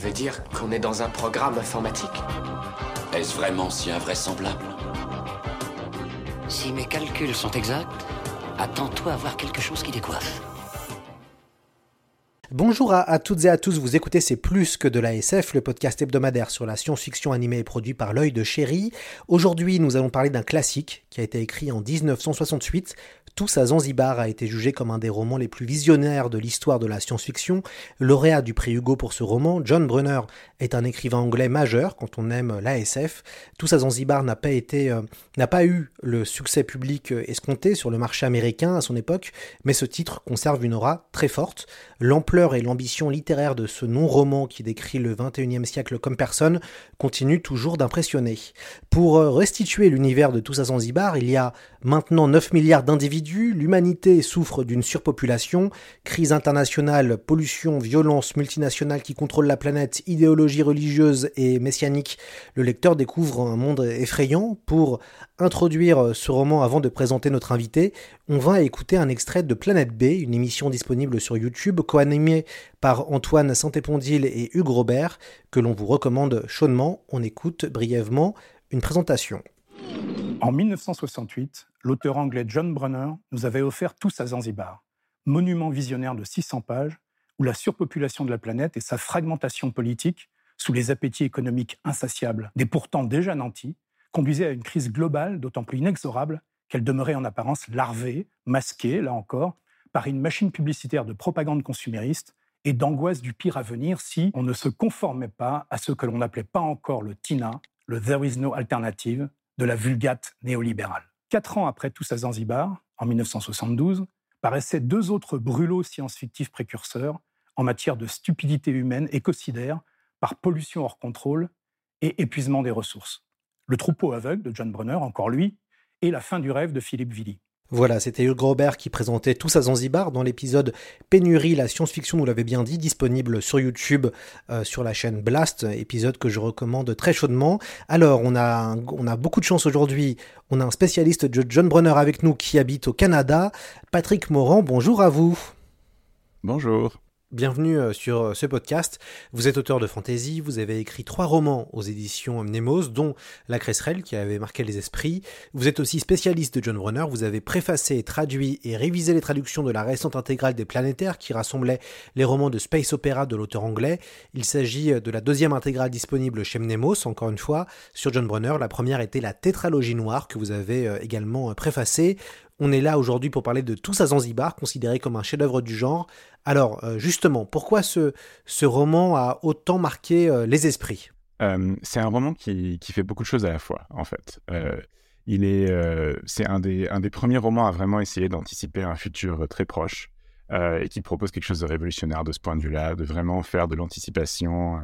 Tu veux dire qu'on est dans un programme informatique Est-ce vraiment si invraisemblable Si mes calculs sont exacts, attends-toi à voir quelque chose qui décoiffe. Bonjour à, toutes et à tous, vous écoutez C'est plus que de la SF, le podcast hebdomadaire sur la science-fiction animée et produit par l'œil de chéri. Aujourd'hui, nous allons parler d'un classique qui a été écrit en 1968. Tous à Zanzibar a été jugé comme un des romans les plus visionnaires de l'histoire de la science-fiction. Lauréat du prix Hugo pour ce roman, John Brunner est un écrivain anglais majeur quand on aime l'ASF. Tous à Zanzibar n'a pas été, euh, n'a pas eu le succès public escompté sur le marché américain à son époque, mais ce titre conserve une aura très forte. L'ampleur et l'ambition littéraire de ce non-roman qui décrit le 21e siècle comme personne continue toujours d'impressionner. Pour restituer l'univers de Tous à Zanzibar, il y a maintenant 9 milliards d'individus, l'humanité souffre d'une surpopulation, crise internationale, pollution, violence multinationale qui contrôle la planète, idéologie religieuse et messianique. Le lecteur découvre un monde effrayant. Pour introduire ce roman avant de présenter notre invité, on va écouter un extrait de Planète B, une émission disponible sur YouTube, co-animée par Antoine Santépondil et Hugues Robert, que l'on vous recommande chaudement. On écoute brièvement une présentation. En 1968, l'auteur anglais John Brunner nous avait offert Tous à Zanzibar, monument visionnaire de 600 pages où la surpopulation de la planète et sa fragmentation politique, sous les appétits économiques insatiables des pourtant déjà nantis, conduisaient à une crise globale d'autant plus inexorable qu'elle demeurait en apparence larvée, masquée, là encore, par une machine publicitaire de propagande consumériste et d'angoisse du pire à venir si on ne se conformait pas à ce que l'on n'appelait pas encore le TINA, le There is no alternative, de la vulgate néolibérale. Quatre ans après Tous à Zanzibar, en 1972, paraissaient deux autres brûlots science-fictifs précurseurs en matière de stupidité humaine écocidaire par pollution hors contrôle et épuisement des ressources. Le troupeau aveugle de John Brunner, encore lui, et la fin du rêve de Philippe Villy. Voilà, c'était Hugues Robert qui présentait Tous à Zanzibar dans l'épisode Pénurie, la science-fiction, nous l'avait bien dit, disponible sur YouTube, euh, sur la chaîne Blast, épisode que je recommande très chaudement. Alors, on a, on a beaucoup de chance aujourd'hui, on a un spécialiste de John Brunner avec nous qui habite au Canada, Patrick Morand, bonjour à vous. Bonjour. Bienvenue sur ce podcast. Vous êtes auteur de fantasy, vous avez écrit trois romans aux éditions Nemos, dont La Cresserelle qui avait marqué les esprits. Vous êtes aussi spécialiste de John Brunner, vous avez préfacé, traduit et révisé les traductions de la récente intégrale des Planétaires qui rassemblait les romans de space opéra de l'auteur anglais. Il s'agit de la deuxième intégrale disponible chez Nemos, encore une fois, sur John Brunner. La première était la tétralogie noire que vous avez également préfacée. On est là aujourd'hui pour parler de Tous à Zanzibar, considéré comme un chef-d'œuvre du genre. Alors, justement, pourquoi ce, roman a autant marqué euh, les esprits? Euh, C'est un roman qui, qui, fait beaucoup de choses à la fois, en fait. Euh, il est, c'est un des, un des premiers romans à vraiment essayer d'anticiper un futur très proche et qui propose quelque chose de révolutionnaire de ce point de vue-là, de vraiment faire de l'anticipation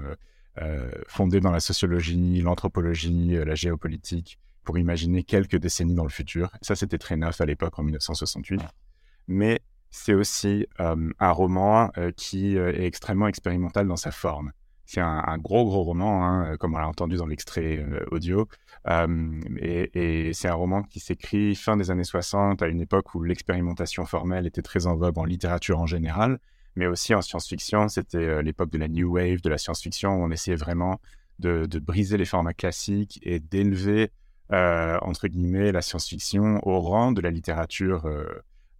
fondée dans la sociologie, l'anthropologie, la géopolitique pour imaginer quelques décennies dans le futur. Ça, c'était très neuf à l'époque, en 1968. Mais c'est aussi euh, un roman euh, qui euh, est extrêmement expérimental dans sa forme. C'est un, un, gros, gros roman, hein, comme on l'a entendu dans l'extrait audio. et, et c'est un roman qui s'écrit fin des années 60, à une époque où l'expérimentation formelle était très en vogue en littérature en général, mais aussi en science-fiction. C'était l'époque de la New Wave, de la science-fiction, où on essayait vraiment de, de briser les formats classiques et d'élever entre guillemets, la science-fiction au rang de la littérature euh,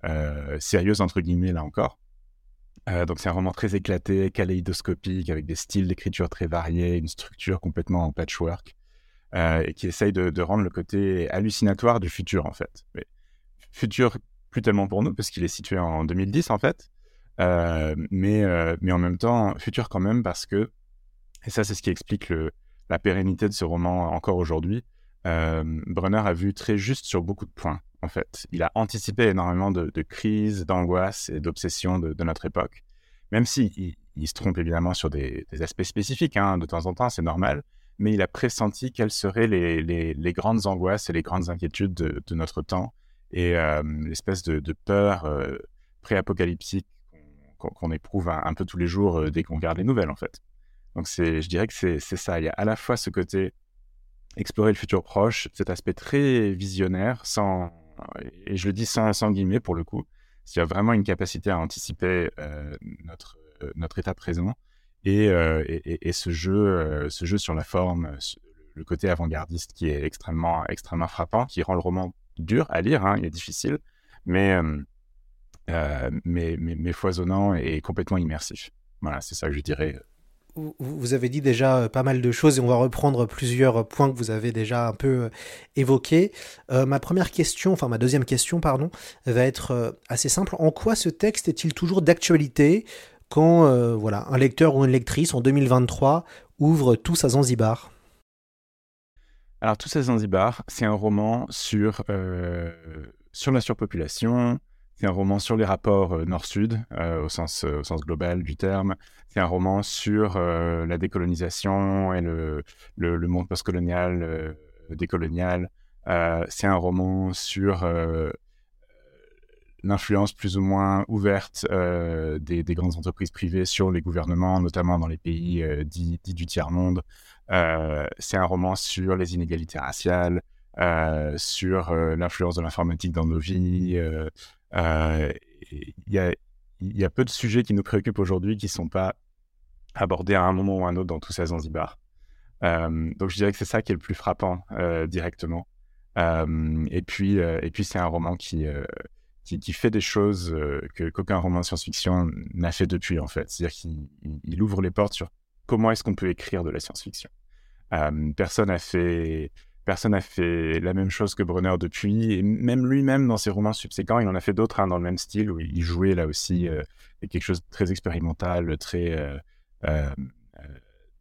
euh, sérieuse, entre guillemets, là encore. donc c'est un roman très éclaté, kaléidoscopique, avec des styles d'écriture très variés, une structure complètement en patchwork, et qui essaye de, rendre le côté hallucinatoire du futur, en fait. Futur plus tellement pour nous, parce qu'il est situé en 2010, en fait, mais, mais en même temps, futur quand même, parce que, et ça c'est ce qui explique la pérennité de ce roman encore aujourd'hui, euh, Brunner a vu très juste sur beaucoup de points, en fait. Il a anticipé énormément de, crises, d'angoisses et d'obsessions de, notre époque. Même si se trompe évidemment sur des, aspects spécifiques, hein, de temps en temps, c'est normal, mais il a pressenti quelles seraient les, grandes angoisses et les grandes inquiétudes de, notre temps et l'espèce de, peur pré-apocalyptique qu'on éprouve un, peu tous les jours dès qu'on regarde les nouvelles, en fait. Donc, je dirais que c'est ça. Il y a à la fois ce côté explorer le futur proche, cet aspect très visionnaire, sans, et je le dis sans, guillemets pour le coup, s'il y a vraiment une capacité à anticiper euh, notre, euh, notre état présent et, euh, et, ce, jeu, ce jeu sur la forme, le côté avant-gardiste qui est extrêmement, extrêmement frappant, qui rend le roman dur à lire, hein, il est difficile, mais, mais, mais, mais, foisonnant et complètement immersif. Voilà, c'est ça que je dirais vous avez dit déjà euh, pas mal de choses et on va reprendre plusieurs points que vous avez déjà un peu euh, évoqués. Euh, ma première question, enfin ma deuxième question, pardon, va être assez simple. En quoi ce texte est-il toujours d'actualité quand voilà, un lecteur ou une lectrice en 2023 ouvre Tous à Zanzibar? Alors Tous à Zanzibar, c'est un roman sur, sur la surpopulation, c'est un roman sur les rapports euh, nord-sud, euh, au, sens, euh, au sens global du terme. C'est un roman sur la décolonisation et le, le, monde postcolonial, décolonial. c'est un roman sur l'influence plus ou moins ouverte des, des, grandes entreprises privées sur les gouvernements, notamment dans les pays dits, du tiers-monde. c'est un roman sur les inégalités raciales, sur l'influence de l'informatique dans nos vies. Euh, il y a, y, a, peu de sujets qui nous préoccupent aujourd'hui qui ne sont pas abordés à un moment ou à un autre dans tout ça Zanzibar. Euh, donc je dirais que c'est ça qui est le plus frappant euh, directement. et puis, c'est un roman qui, fait des choses que qu'aucun roman science-fiction n'a fait depuis en fait. C'est-à-dire qu'il ouvre les portes sur comment est-ce qu'on peut écrire de la science-fiction. personne n'a fait Personne n'a fait la même chose que Brunner depuis, et même lui-même dans ses romans subséquents, il en a fait d'autres hein, dans le même style où il jouait là aussi euh, quelque chose de très expérimental, très euh, euh,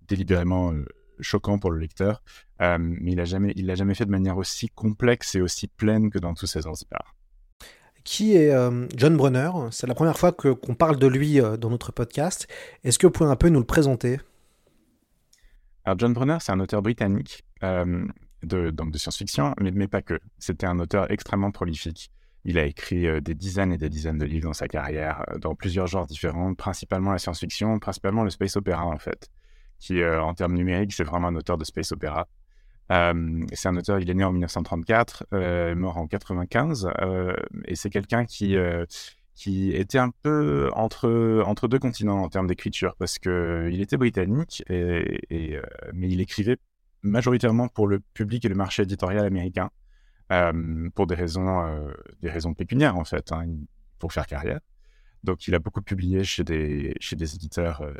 délibérément choquant pour le lecteur. mais il l'a jamais, il l'a jamais fait de manière aussi complexe et aussi pleine que dans tous ses Zanzibar. Qui est John Brunner? C'est la première fois que, qu'on parle de lui dans notre podcast. Est-ce que vous pouvez un peu nous le présenter? Alors John Brunner, c'est un auteur britannique de, donc de science-fiction, mais, mais, pas que. C'était un auteur extrêmement prolifique. Il a écrit euh, des dizaines et des dizaines de livres dans sa carrière, euh, dans plusieurs genres différents, principalement la science-fiction, principalement le space opéra en fait, qui euh, en termes numériques, c'est vraiment un auteur de space opéra. c'est un auteur, il est né en 1934, mort en 95, et c'est quelqu'un qui qui était un peu entre, entre deux continents en termes d'écriture, parce qu'il était britannique, et, mais il écrivait majoritairement pour le public et le marché éditorial américain, euh, pour des raisons, euh, des raisons pécuniaires en fait, hein, pour faire carrière. Donc il a beaucoup publié chez des, chez des éditeurs euh,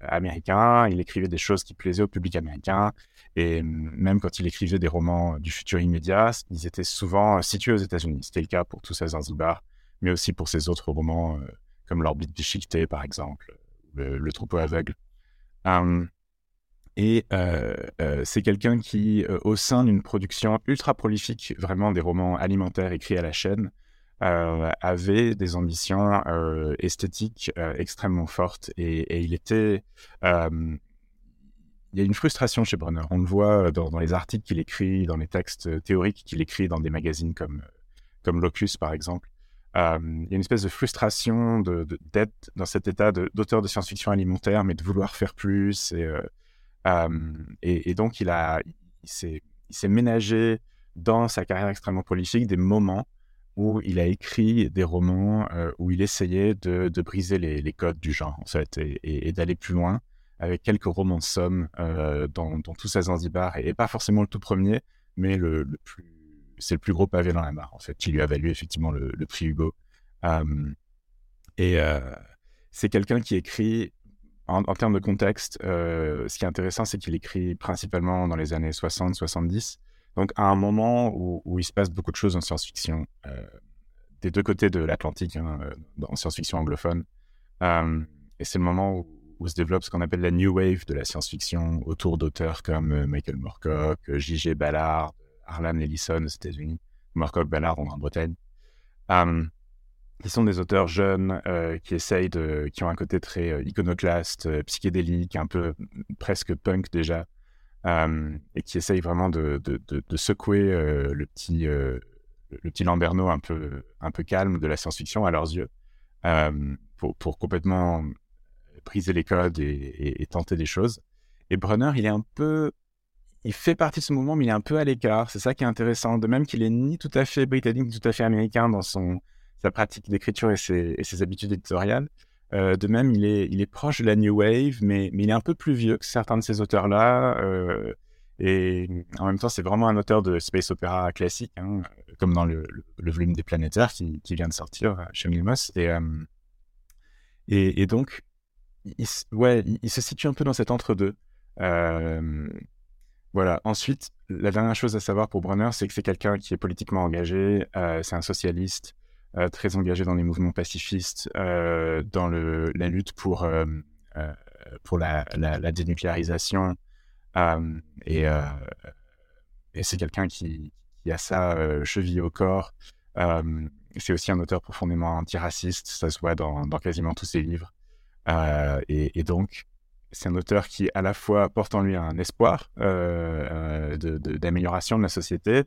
américains, il écrivait des choses qui plaisaient au public américain, et même quand il écrivait des romans du futur immédiat, ils étaient souvent situés aux États-Unis. C'était le cas pour tous ces Zanzibar, mais aussi pour ses autres romans, comme L'orbite déchiquetée par exemple, le, troupeau aveugle. Et euh, euh, c'est quelqu'un qui, euh, au sein d'une production ultra prolifique, vraiment des romans alimentaires écrits à la chaîne, avait des ambitions esthétiques extrêmement fortes. Et, il était... il y a une frustration chez Brunner. On le voit dans, les articles qu'il écrit, dans les textes théoriques qu'il écrit dans des magazines comme, comme Locus, par exemple. il y a une espèce de frustration d'être de, dans cet état d'auteur de, science-fiction alimentaire, mais de vouloir faire plus et, et, donc, il, a, il s'est ménagé dans sa carrière extrêmement prolifique des moments où il a écrit des romans où il essayait de, de briser les, codes du genre, en fait, et, d'aller plus loin avec quelques romans sommes euh, dans, dans tout sa Zanzibar, et, pas forcément le tout premier, mais le, c'est le plus gros pavé dans la mare, en fait, qui lui a valu effectivement le, prix Hugo. et c'est quelqu'un qui écrit en, termes de contexte, euh, ce qui est intéressant, c'est qu'il écrit principalement dans les années 60-70, donc à un moment où, il se passe beaucoup de choses en science-fiction, euh, des deux côtés de l'Atlantique, hein, euh, en science-fiction anglophone. et c'est le moment où, se développe ce qu'on appelle la New Wave de la science-fiction, autour d'auteurs comme Michael Moorcock, J.G. Ballard, Harlan Ellison aux États-Unis, Moorcock Ballard en Grande-Bretagne. Qui sont des auteurs jeunes qui essayent de, qui ont un côté très iconoclaste, psychédélique, un peu presque punk déjà, et qui essayent vraiment de, de, de, secouer le petit le petit Lamberno un peu un peu calme de la science-fiction à leurs yeux, pour, pour complètement briser les codes et, et, tenter des choses. Et Brunner, il est un peu il fait partie de ce mouvement, mais il est un peu à l'écart. C'est ça qui est intéressant. De même qu'il est ni tout à fait britannique, ni tout à fait américain dans son, sa pratique d'écriture et ses, habitudes éditoriales. Euh, de même, il est, proche de la New Wave, mais, il est un peu plus vieux que certains de ces auteurs-là. Euh, et en même temps, c'est vraiment un auteur de space opéra classique, hein, comme dans le, volume des planétaires qui, vient de sortir euh, chez Milmos. Et, donc, il, ouais, il, se situe un peu dans cet entre-deux. Voilà. Ensuite, la dernière chose à savoir pour Brunner, c'est que c'est quelqu'un qui est politiquement engagé. C'est un socialiste très engagé dans les mouvements pacifistes, euh, dans la lutte pour, euh, euh, la, dénucléarisation. Euh, et, c'est quelqu'un qui, a ça chevillé au corps. c'est aussi un auteur profondément antiraciste. Ça se voit dans, quasiment tous ses livres. Et, donc, c'est un auteur qui à la fois porte en lui un espoir euh, euh d'amélioration de, la société,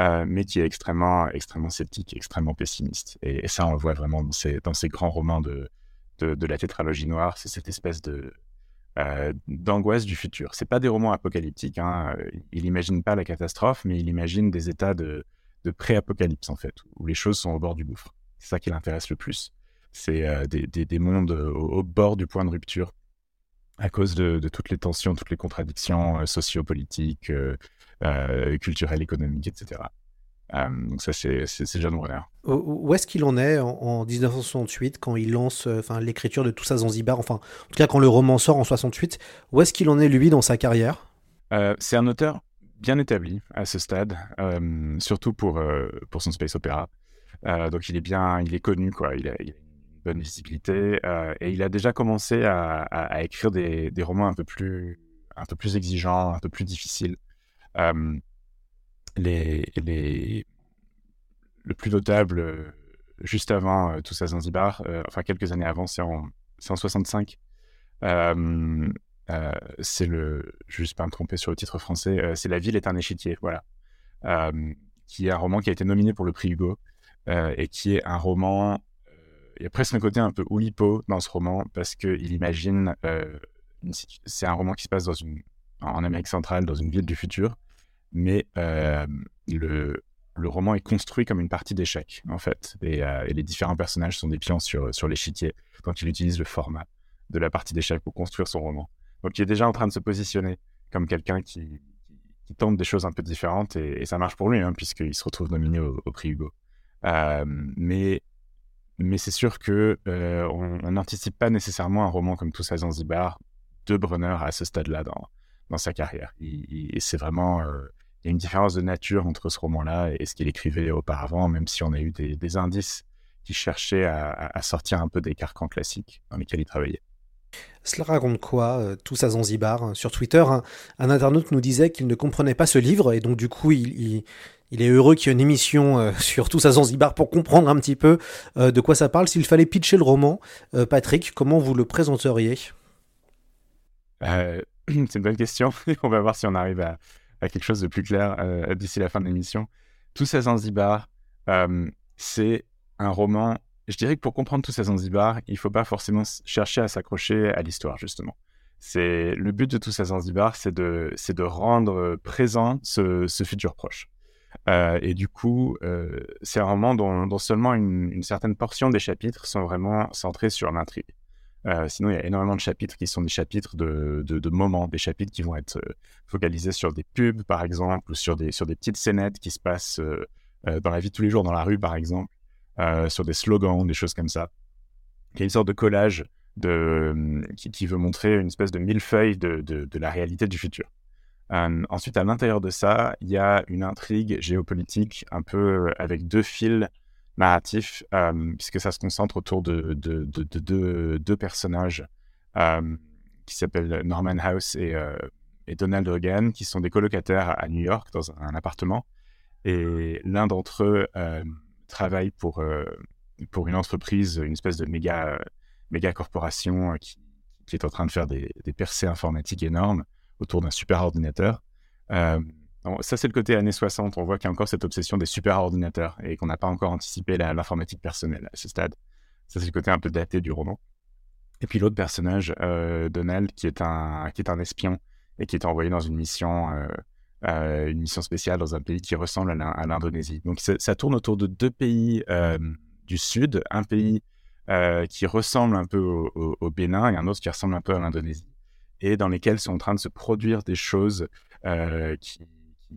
euh, mais qui est extrêmement, extrêmement sceptique, extrêmement pessimiste. Et, ça, on le voit vraiment dans ces, grands romans de, de, la tétralogie noire. C'est cette espèce de d'angoisse du futur. C'est pas des romans apocalyptiques. Hein. Il n'imagine pas la catastrophe, mais il imagine des états de, de pré-apocalypse en fait, où les choses sont au bord du gouffre. C'est ça qui l'intéresse le plus. C'est des, des, des, mondes au bord du point de rupture à cause de, de, toutes les tensions, toutes les contradictions euh, sociopolitiques, euh, euh, culturelles, économiques, etc. Euh, donc ça, c'est John Brunner. Où est-ce qu'il en est en, en, 1968 quand il lance enfin, l'écriture de tout ça Zanzibar Enfin, en tout cas, quand le roman sort en 68, où est-ce qu'il en est lui dans sa carrière? Euh, C'est un auteur bien établi à ce stade, surtout pour, pour son space opéra. donc il est bien, il est connu, quoi. Il a, il a bonne visibilité. Euh, et il a déjà commencé à, écrire des, romans un peu plus, un peu plus exigeants, un peu plus difficiles. Euh, les, les, le plus notable, euh, juste avant tout ça Zanzibar, enfin quelques années avant, c'est en, en 65. c'est le, je ne vais pas me tromper sur le titre français, c'est La ville est un échiquier, voilà. qui est un roman qui a été nominé pour le prix Hugo et qui est un roman y a presque un côté un peu Oulipo dans ce roman parce qu'il imagine. Euh, c'est un roman qui se passe dans une, en Amérique centrale, dans une ville du futur, mais euh, le, le roman est construit comme une partie d'échecs, en fait. Et, euh, et, les différents personnages sont des pions sur, sur l'échiquier quand il utilise le format de la partie d'échecs pour construire son roman. Donc il est déjà en train de se positionner comme quelqu'un qui, tente des choses un peu différentes et, ça marche pour lui, hein, puisqu'il se retrouve nominé au, prix Hugo. Mais mais c'est sûr que euh, on n'anticipe pas nécessairement un roman comme Tous à Zanzibar de Brunner à ce stade-là dans, sa carrière. Il, c'est vraiment euh, y a une différence de nature entre ce roman-là et ce qu'il écrivait auparavant, même si on a eu des, indices qui cherchaient à, sortir un peu des carcans classiques dans lesquels il travaillait. Cela raconte quoi, euh, Tous à Zanzibar Sur Twitter, un, un internaute nous disait qu'il ne comprenait pas ce livre et donc du coup il, il, il est heureux qu'il y ait une émission euh, sur Tous à Zanzibar pour comprendre un petit peu euh, de quoi ça parle. S'il fallait pitcher le roman, euh, Patrick, comment vous le présenteriez? C'est une bonne question. on va voir si on arrive à, à quelque chose de plus clair d'ici la fin de l'émission. Tous à Zanzibar, c'est un roman je dirais que pour comprendre tout ça Zanzibar, il ne faut pas forcément chercher à s'accrocher à l'histoire, justement. C'est le but de tout ça Zanzibar, c'est de, rendre présent ce futur proche. Euh, et du coup, euh, c'est un roman dont, seulement une, certaine portion des chapitres sont vraiment centrés sur l'intrigue. Euh, sinon, il y a énormément de chapitres qui sont des chapitres de, moments, des chapitres qui vont être focalisés sur des pubs, par exemple, ou sur des, sur des petites scénettes qui se passent dans la vie de tous les jours, dans la rue, par exemple. Sur des slogans, des choses comme ça. Il y a une sorte de collage de, qui, veut montrer une espèce de millefeuille de la réalité du futur. Euh, ensuite, à l'intérieur de ça, il y a une intrigue géopolitique un peu avec deux fils narratifs, euh, puisque ça se concentre autour de, de, de, de deux personnages euh, qui s'appellent Norman House et, euh, Donald Hogan, qui sont des colocataires à New York dans un, appartement. Et l'un d'entre eux travaille pour, euh, pour une entreprise, une espèce de méga, méga corporation qui, est en train de faire des percées informatiques énormes autour d'un super ordinateur. ça, c'est le côté années 60. On voit qu'il y a encore cette obsession des super ordinateurs et qu'on n'a pas encore anticipé l'informatique personnelle à ce stade. Ça, c'est le côté un peu daté du roman. Et puis l'autre personnage, Donald, qui est, un, qui est un espion et qui est envoyé dans une mission euh, une mission spéciale dans un pays qui ressemble à l'Indonésie. Donc ça tourne autour de deux pays euh, du Sud, un pays euh, qui ressemble un peu au, Bénin et un autre qui ressemble un peu à l'Indonésie, et dans lesquels sont en train de se produire des choses qui,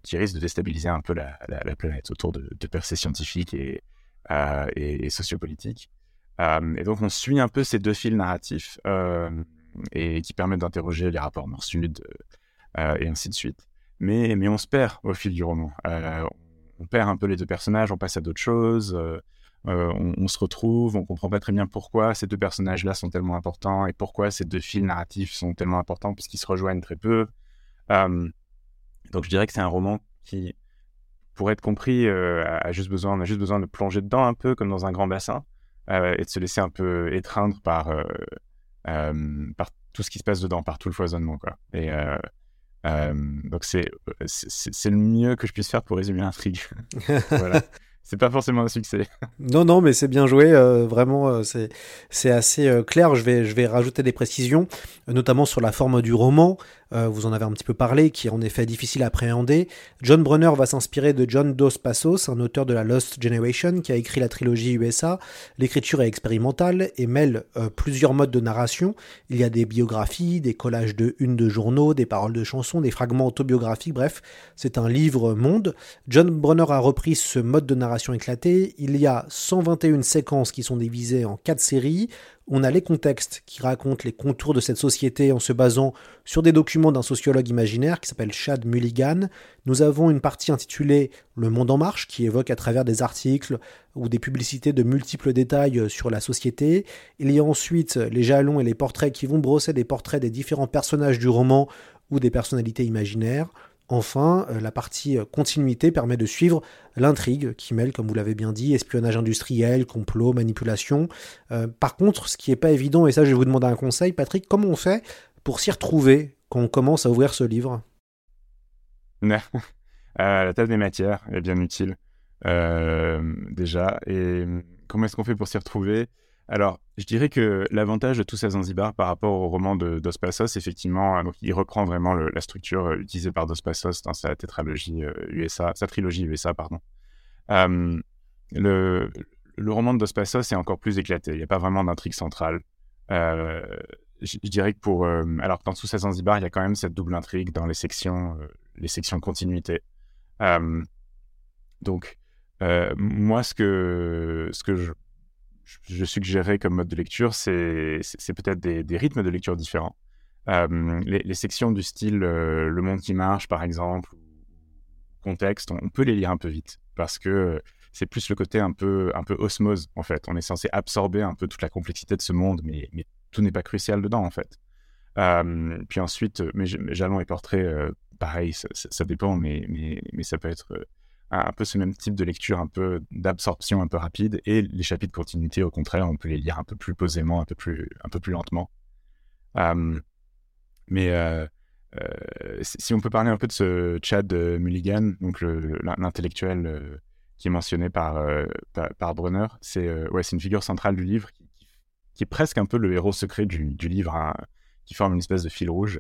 qui, risquent de déstabiliser un peu la, planète autour de, percées scientifiques et, et, sociopolitiques. et donc on suit un peu ces deux fils narratifs et qui permettent d'interroger les rapports nord-sud et ainsi de suite mais, mais on se perd au fil du roman. Euh, on perd un peu les deux personnages, on passe à d'autres choses, euh, euh, on, se retrouve, on comprend pas très bien pourquoi ces deux personnages-là sont tellement importants et pourquoi ces deux fils narratifs sont tellement importants puisqu'ils se rejoignent très peu. donc je dirais que c'est un roman qui, pour être compris, a juste besoin, on a juste besoin de plonger dedans un peu comme dans un grand bassin et de se laisser un peu étreindre par, tout ce qui se passe dedans, par tout le foisonnement. Et euh, donc c'est c'est le mieux que je puisse faire pour résumer l'intrigue. voilà. C'est pas forcément un succès. Non, non, mais c'est bien joué. Euh, vraiment, euh, c'est assez clair. Je vais, je vais rajouter des précisions, notamment sur la forme du roman. Euh, vous en avez un petit peu parlé, qui est en effet difficile à appréhender. John Brunner va s'inspirer de John Dos Passos, un auteur de la Lost Generation, qui a écrit la trilogie USA. L'écriture est expérimentale et mêle euh, plusieurs modes de narration. Il y a des biographies, des collages de une de journaux, des paroles de chansons, des fragments autobiographiques, bref, c'est un livre monde. John Brunner a repris ce mode de narration éclaté. Il y a 121 séquences qui sont divisées en 4 séries, on a les contextes qui racontent les contours de cette société en se basant sur des documents d'un sociologue imaginaire qui s'appelle Chad Mulligan. Nous avons une partie intitulée Le monde en marche qui évoque à travers des articles ou des publicités de multiples détails sur la société. Il y a ensuite les jalons et les portraits qui vont brosser des portraits des différents personnages du roman ou des personnalités imaginaires. Enfin, euh, la partie euh, continuité permet de suivre l'intrigue qui mêle, comme vous l'avez bien dit, espionnage industriel, complot, manipulation. Euh, par contre, ce qui n'est pas évident, et ça je vais vous demander un conseil, Patrick, comment on fait pour s'y retrouver quand on commence à ouvrir ce livre? La table des matières est bien utile, déjà. Et comment est-ce qu'on fait pour s'y retrouver? Alors, je dirais que l'avantage de tout ça Zanzibar par rapport au roman de Dos Passos, effectivement, euh, il reprend vraiment la structure euh, utilisée par Dos Passos dans sa tétralogie USA, euh, sa trilogie USA, pardon. le, roman de Dos Passos est encore plus éclaté. Il n'y a pas vraiment d'intrigue centrale. je, dirais que pour, alors dans tout ça Zanzibar, il y a quand même cette double intrigue dans les sections, les sections continuité. donc, moi, ce que, ce que je je suggérerais comme mode de lecture, c'est peut-être des, rythmes de lecture différents. Euh, les, sections du style euh, Le monde qui marche, par exemple, contexte, on, peut les lire un peu vite parce que c'est plus le côté un peu, un peu osmose, en fait. On est censé absorber un peu toute la complexité de ce monde, mais, mais tout n'est pas crucial dedans, en fait. Euh, puis ensuite, mais, jalons et portraits, pareil, ça, ça, dépend, mais, mais, mais ça peut être un peu ce même type de lecture, un peu d'absorption un peu rapide, et les chapitres de continuité, au contraire, on peut les lire un peu plus posément, un peu plus, un peu plus lentement. mais euh, euh, si on peut parler un peu de ce Chad Mulligan, donc l'intellectuel euh, qui est mentionné par, par, Brunner, c'est ouais, une figure centrale du livre qui, est presque un peu le héros secret du, du livre, hein, qui forme une espèce de fil rouge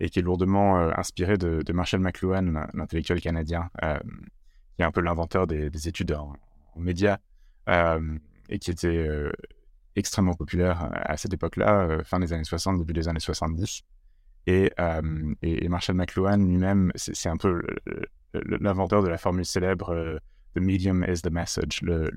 et qui est lourdement inspiré de, de Marshall McLuhan, l'intellectuel canadien, qui est un peu l'inventeur des, études en, médias euh, et qui était euh, extrêmement populaire à cette époque-là, euh, fin des années 60, début des années 70. Et, et, Marshall McLuhan lui-même, c'est un peu l'inventeur de la formule célèbre The medium is the message, le,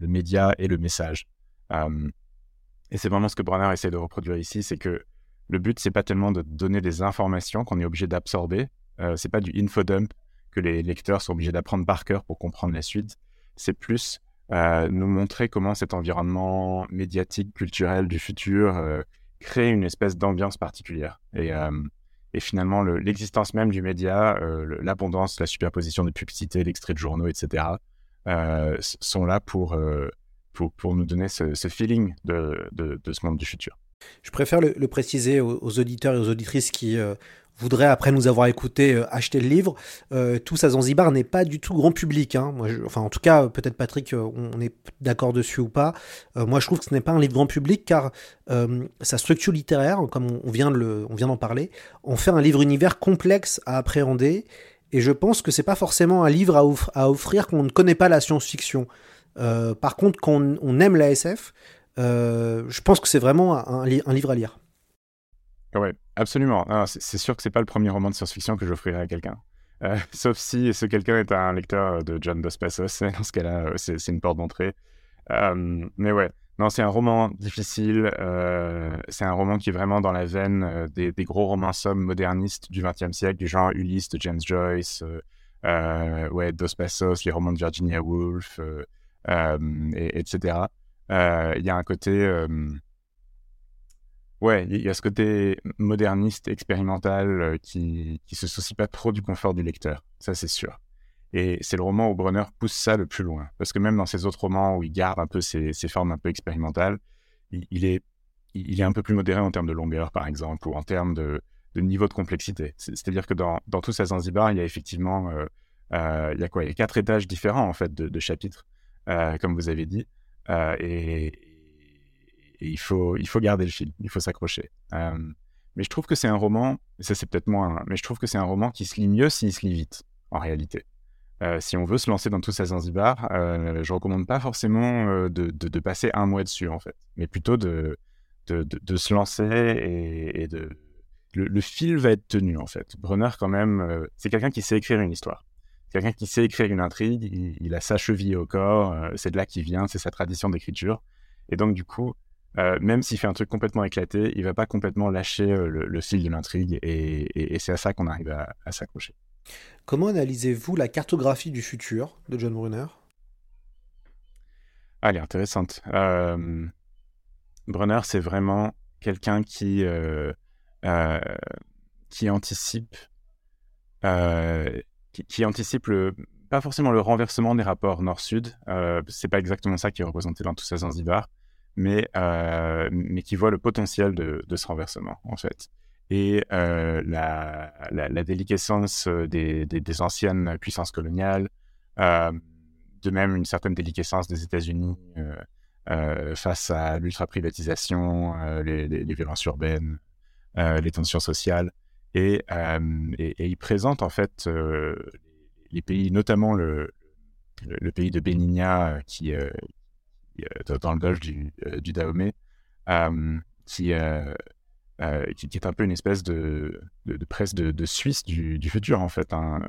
média et le message. et c'est vraiment ce que Brenner essaie de reproduire ici, c'est que le but, c'est pas tellement de donner des informations qu'on est obligé d'absorber, c'est pas du infodump, que les lecteurs sont obligés d'apprendre par cœur pour comprendre la suite. C'est plus euh, nous montrer comment cet environnement médiatique, culturel du futur euh, crée une espèce d'ambiance particulière. Et, euh, finalement, l'existence même du média, l'abondance, la superposition de publicités, d'extraits de journaux, etc., sont là pour, pour, nous donner ce, feeling de, ce monde du futur. Je préfère le, préciser aux, auditeurs et aux auditrices qui voudrait, après nous avoir écouté, euh, acheter le livre. Euh, Tous à Zanzibar n'est pas du tout grand public. Hein. Enfin, en tout cas, peut-être Patrick, euh, on est d'accord dessus ou pas. Euh, moi, je trouve que ce n'est pas un livre grand public car sa structure littéraire, comme on vient d'en parler, on fait un livre univers complexe à appréhender. Et je pense que c'est pas forcément un livre à, offrir quand on ne connaît pas la science-fiction. par contre, quand on, on aime la SF, je pense que c'est vraiment un, livre à lire. Ouais, absolument. C'est sûr que c'est pas le premier roman de science-fiction que j'offrirai à quelqu'un. Euh, sauf si ce quelqu'un est un lecteur de John Dos Passos. Dans ce cas-là, euh, c'est une porte d'entrée. Euh, mais ouais, non, c'est un roman difficile. c'est un roman qui est vraiment dans la veine des, gros romans sommes modernistes du XXe siècle, du genre Ulysse de James Joyce, ouais, Dos Passos, les romans de Virginia Woolf, et, etc. Il y a un côté Ouais, il y a ce côté moderniste, expérimental, euh, qui, qui se soucie pas trop du confort du lecteur. Ça, c'est sûr. Et c'est le roman où Brunner pousse ça le plus loin. Parce que même dans ses autres romans où il garde un peu ses, formes un peu expérimentales, il, est, il est un peu plus modéré en termes de longueur, par exemple, ou en termes de, de niveau de complexité. C'est-à-dire que dans, dans tout ça Zanzibar, il y a effectivement, euh, euh, il y a quoi? Il y a quatre étages différents, en fait, de chapitres, comme vous avez dit. Et, et il faut, il faut garder le fil, il faut s'accrocher. Euh, mais je trouve que c'est un roman, ça c'est peut-être moins, mais je trouve que c'est un roman qui se lit mieux s'il se lit vite, en réalité. Euh, si on veut se lancer dans tout ça Zanzibar, euh, je recommande pas forcément euh, de, de, passer un mois dessus, en fait, mais plutôt de, de, se lancer et, de... Le, le, fil va être tenu, en fait. Brunner, quand même, euh, c'est quelqu'un qui sait écrire une histoire. Quelqu'un qui sait écrire une intrigue, il, il a sa cheville au corps, c'est de là qu'il vient, c'est sa tradition d'écriture. Et donc, du coup, euh, même s'il fait un truc complètement éclaté, il va pas complètement lâcher euh, le, fil de l'intrigue et, c'est à ça qu'on arrive à, s'accrocher. Comment analysez-vous la cartographie du futur de John Brunner? Ah, Elle est intéressante. Euh, Brunner, c'est vraiment quelqu'un qui, qui anticipe, qui, anticipe pas forcément le renversement des rapports nord-sud. c'est pas exactement ça qui est représenté dans tout ça Zanzibar mais, euh, mais qui voit le potentiel de, ce renversement, en fait. Et euh, la, la, déliquescence des, anciennes puissances coloniales, euh, de même une certaine déliquescence des États-Unis euh, euh, face à l'ultra-privatisation, euh, les, violences urbaines, les tensions sociales. Et, il présente en fait les pays, notamment le, pays de Beninia, qui, euh, dans le golfe du, euh, du Dahomey, euh, qui, qui, qui, est un peu une espèce de, presse de, Suisse du, futur, en fait, hein,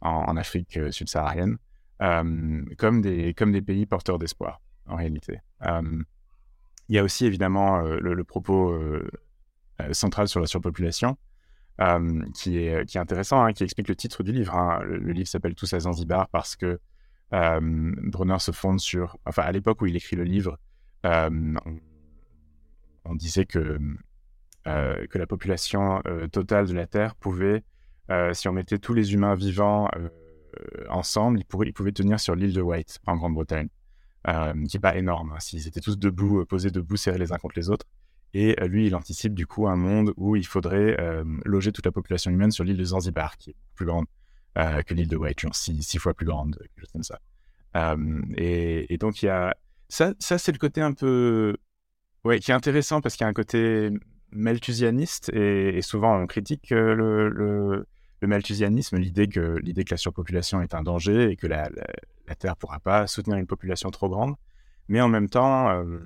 en, Afrique subsaharienne, comme, des, comme des pays porteurs d'espoir, en réalité. il y a aussi évidemment le, le, propos central sur la surpopulation, euh, qui, est, qui est intéressant, hein, qui explique le titre du livre. Hein. Le, livre s'appelle Tous à Zanzibar parce que euh, se fonde sur, enfin à l'époque où il écrit le livre, euh, on, on, disait que euh, que la population totale de la Terre pouvait, si on mettait tous les humains vivants ensemble, ils, pourraient, ils pouvaient tenir sur l'île de White en Grande-Bretagne, qui n'est pas énorme. Hein, S'ils étaient tous debout, posés debout, serrés les uns contre les autres. Et lui, il anticipe du coup un monde où il faudrait loger toute la population humaine sur l'île de Zanzibar, qui est plus grande. Euh, que l'île de White, genre six, six, fois plus grande, quelque chose comme ça. Euh, et, donc. Ça, c'est le côté un peu. Ouais, qui est intéressant parce qu'il y a un côté malthusianiste et, souvent on critique euh, le, malthusianisme, l'idée que, l'idée que la surpopulation est un danger et que la, Terre pourra pas soutenir une population trop grande. Mais en même temps, euh,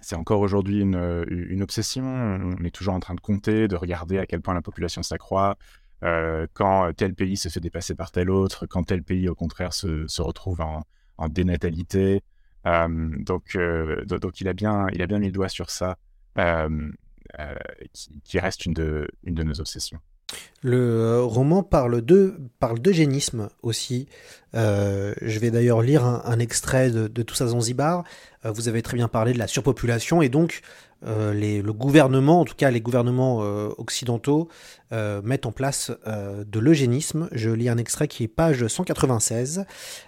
c'est encore aujourd'hui une, une obsession. On est toujours en train de compter, de regarder à quel point la population s'accroît, euh, quand tel pays se fait dépasser par tel autre, quand tel pays au contraire se, se retrouve en, dénatalité. Euh, donc, euh, donc il a bien, il a bien mis le doigt sur ça, euh, euh, qui, qui, reste une de, une de nos obsessions. Le roman parle de parle d'eugénisme aussi. Euh, je vais d'ailleurs lire un, extrait de, de, ça Zanzibar. Euh, vous avez très bien parlé de la surpopulation et donc euh, le gouvernement, en tout cas les gouvernements euh, occidentaux, euh, mettent en place de l'eugénisme. Je lis un extrait qui est page 196.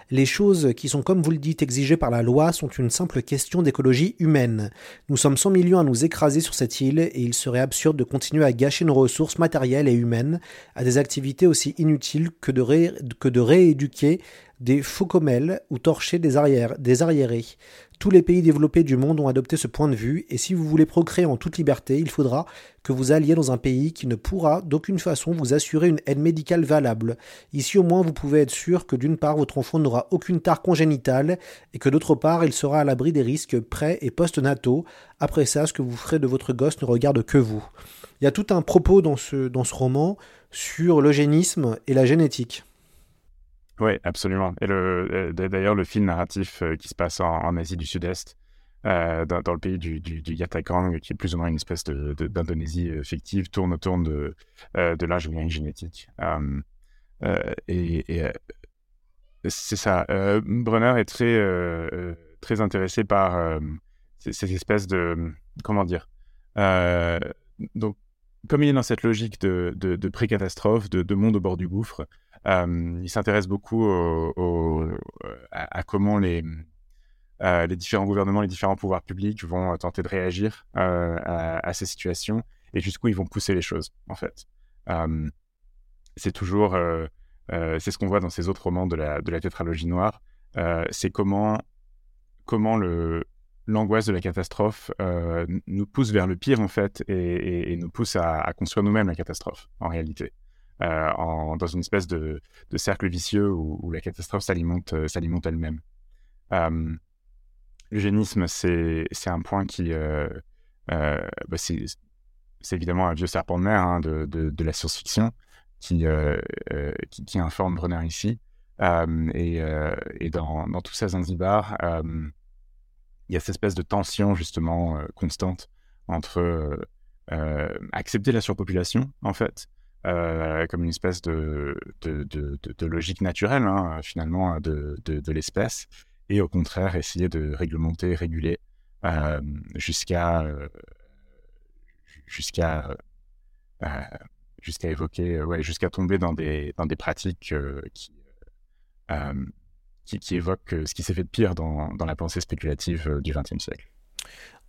Les choses qui sont, comme vous le dites, exigées par la loi sont une simple question d'écologie humaine. Nous sommes 100 millions à nous écraser sur cette île et il serait absurde de continuer à gâcher nos ressources matérielles et humaines à des activités aussi inutiles que de, que de rééduquer des faucomelles ou torcher des, arrières, des arriérés. Tous les pays développés du monde ont adopté ce point de vue, et si vous voulez procréer en toute liberté, il faudra que vous alliez dans un pays qui ne pourra d'aucune façon vous assurer une aide médicale valable. Ici au moins vous pouvez être sûr que d'une part votre enfant n'aura aucune tare congénitale, et que d'autre part il sera à l'abri des risques pré- et post-nataux. Après ça, ce que vous ferez de votre gosse ne regarde que vous. Il y a tout un propos dans ce, dans ce roman sur l'eugénisme et la génétique. Oui, absolument. Et le, d'ailleurs, le fil narratif euh, qui se passe en, Asie du Sud-Est, euh, dans, le pays du, du, Yatakang, qui est plus ou moins une espèce d'Indonésie euh, fictive, tourne autour de, de l'ingénierie génétique. et, c'est ça. Brunner est très, très intéressé par ces, espèces de... Comment dire Donc, comme il est dans cette logique de, pré-catastrophe, de, monde au bord du gouffre, euh, il s'intéresse beaucoup à, comment les, euh, les différents gouvernements, les différents pouvoirs publics vont tenter de réagir euh, à, ces situations et jusqu'où ils vont pousser les choses, en fait. c'est toujours, c'est ce qu'on voit dans ces autres romans de la, de la tétralogie noire, c'est comment, comment l'angoisse de la catastrophe nous pousse vers le pire en fait et, nous pousse à construire nous-mêmes la catastrophe en réalité. Euh, dans une espèce de, cercle vicieux où, la catastrophe s'alimente, euh, elle-même. Euh, l'eugénisme, c'est, un point qui... Bah, c'est, évidemment un vieux serpent de mer hein, de, la science-fiction qui, informe Brenner ici. et, et dans, dans, tout ça, Zanzibar, il y a cette espèce de tension justement constante entre accepter la surpopulation, en fait, euh, comme une espèce de, logique naturelle, hein, finalement, de, l'espèce, et au contraire, essayer de réglementer, réguler, euh, jusqu'à euh, jusqu'à jusqu'à évoquer, jusqu'à tomber dans des, dans des pratiques qui, qui, qui, évoquent ce qui s'est fait de pire dans, dans la pensée spéculative du XXe siècle.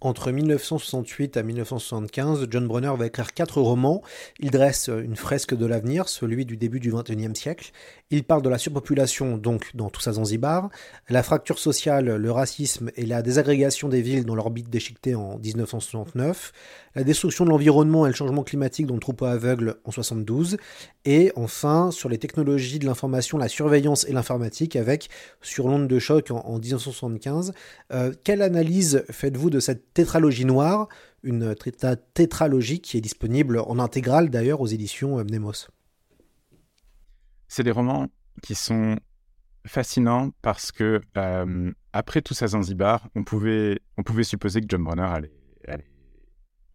Entre 1968 à 1975, John Brunner va écrire quatre romans. Il dresse une fresque de l'avenir, celui du début du XXIe siècle. Il parle de la surpopulation, donc dans tout ça Zanzibar, la fracture sociale, le racisme et la désagrégation des villes dans l'orbite déchiquetée en 1969, la destruction de l'environnement et le changement climatique dans le troupeau aveugle en 72, et enfin sur les technologies de l'information, la surveillance et l'informatique avec Sur l'onde de choc en, 1975. Euh, quelle analyse faites-vous de cette tétralogie noire, une tétralogie qui est disponible en intégrale d'ailleurs aux éditions euh, Mnemos C'est des romans qui sont fascinants parce que euh, après tout ça Zanzibar, on pouvait, on pouvait supposer que John Brunner allait,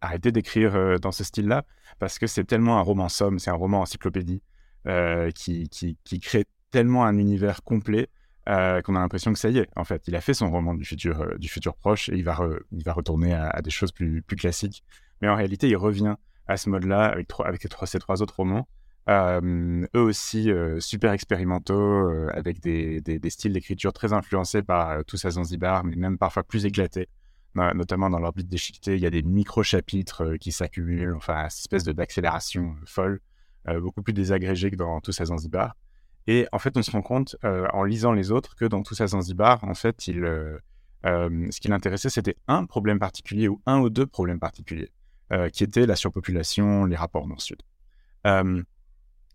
arrêter d'écrire euh, dans ce style-là, parce que c'est tellement un roman somme, c'est un roman encyclopédie euh, qui, qui, crée tellement un univers complet qu'on a l'impression que ça y est. En fait, il a fait son roman du futur, du futur proche et il va, il va retourner à, des choses plus, plus classiques. Mais en réalité, il revient à ce mode-là avec, avec ces trois autres romans. Eux aussi super expérimentaux, avec des, styles d'écriture très influencés par tous à Zanzibar, mais même parfois plus éclatés notamment dans l'orbite déchiquetée, il y a des micro-chapitres euh, qui s'accumulent, enfin, cette espèce d'accélération euh, folle, euh, beaucoup plus désagrégée que dans Tous à Zanzibar. Et en fait, on se rend compte, en lisant les autres, que dans Tous à Zanzibar, en fait, ce qui l'intéressait, c'était un problème particulier ou un ou deux problèmes particuliers, qui étaient la surpopulation, les rapports nord-sud.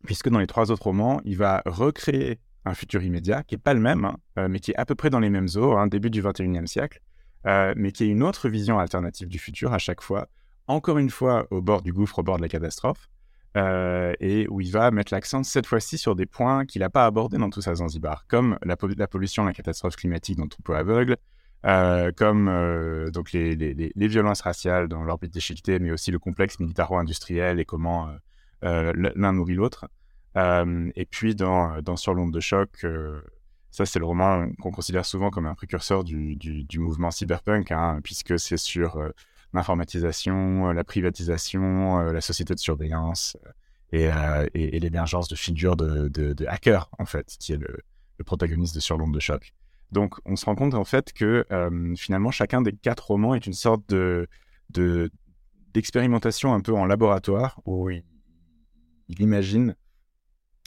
Puisque dans les trois autres romans, il va recréer un futur immédiat qui n'est pas le même, hein, mais qui est à peu près dans les mêmes eaux, hein, début du 21e siècle, euh, mais qui est une autre vision alternative du futur à chaque fois, encore une fois au bord du gouffre, au bord de la catastrophe, euh, et où il va mettre l'accent cette fois-ci sur des points qu'il n'a pas abordés dans tout ça Zanzibar, comme la, pollution, la catastrophe climatique dans le troupeau aveugle, euh, comme donc les, les, violences raciales dans l'orbite déchiquetée, mais aussi le complexe militaro-industriel et comment l'un nourrit l'autre. et puis dans, dans Sur l'onde de choc, ça, c'est le roman qu'on considère souvent comme un précurseur du, du, mouvement cyberpunk, hein, puisque c'est sur euh, l'informatisation, la privatisation, la société de surveillance et, et, l'émergence de figures de, de, hackers, en fait, qui est le, protagoniste de Sur l'onde de choc. Donc, on se rend compte en fait que finalement, chacun des quatre romans est une sorte de, d'expérimentation un peu en laboratoire où imagine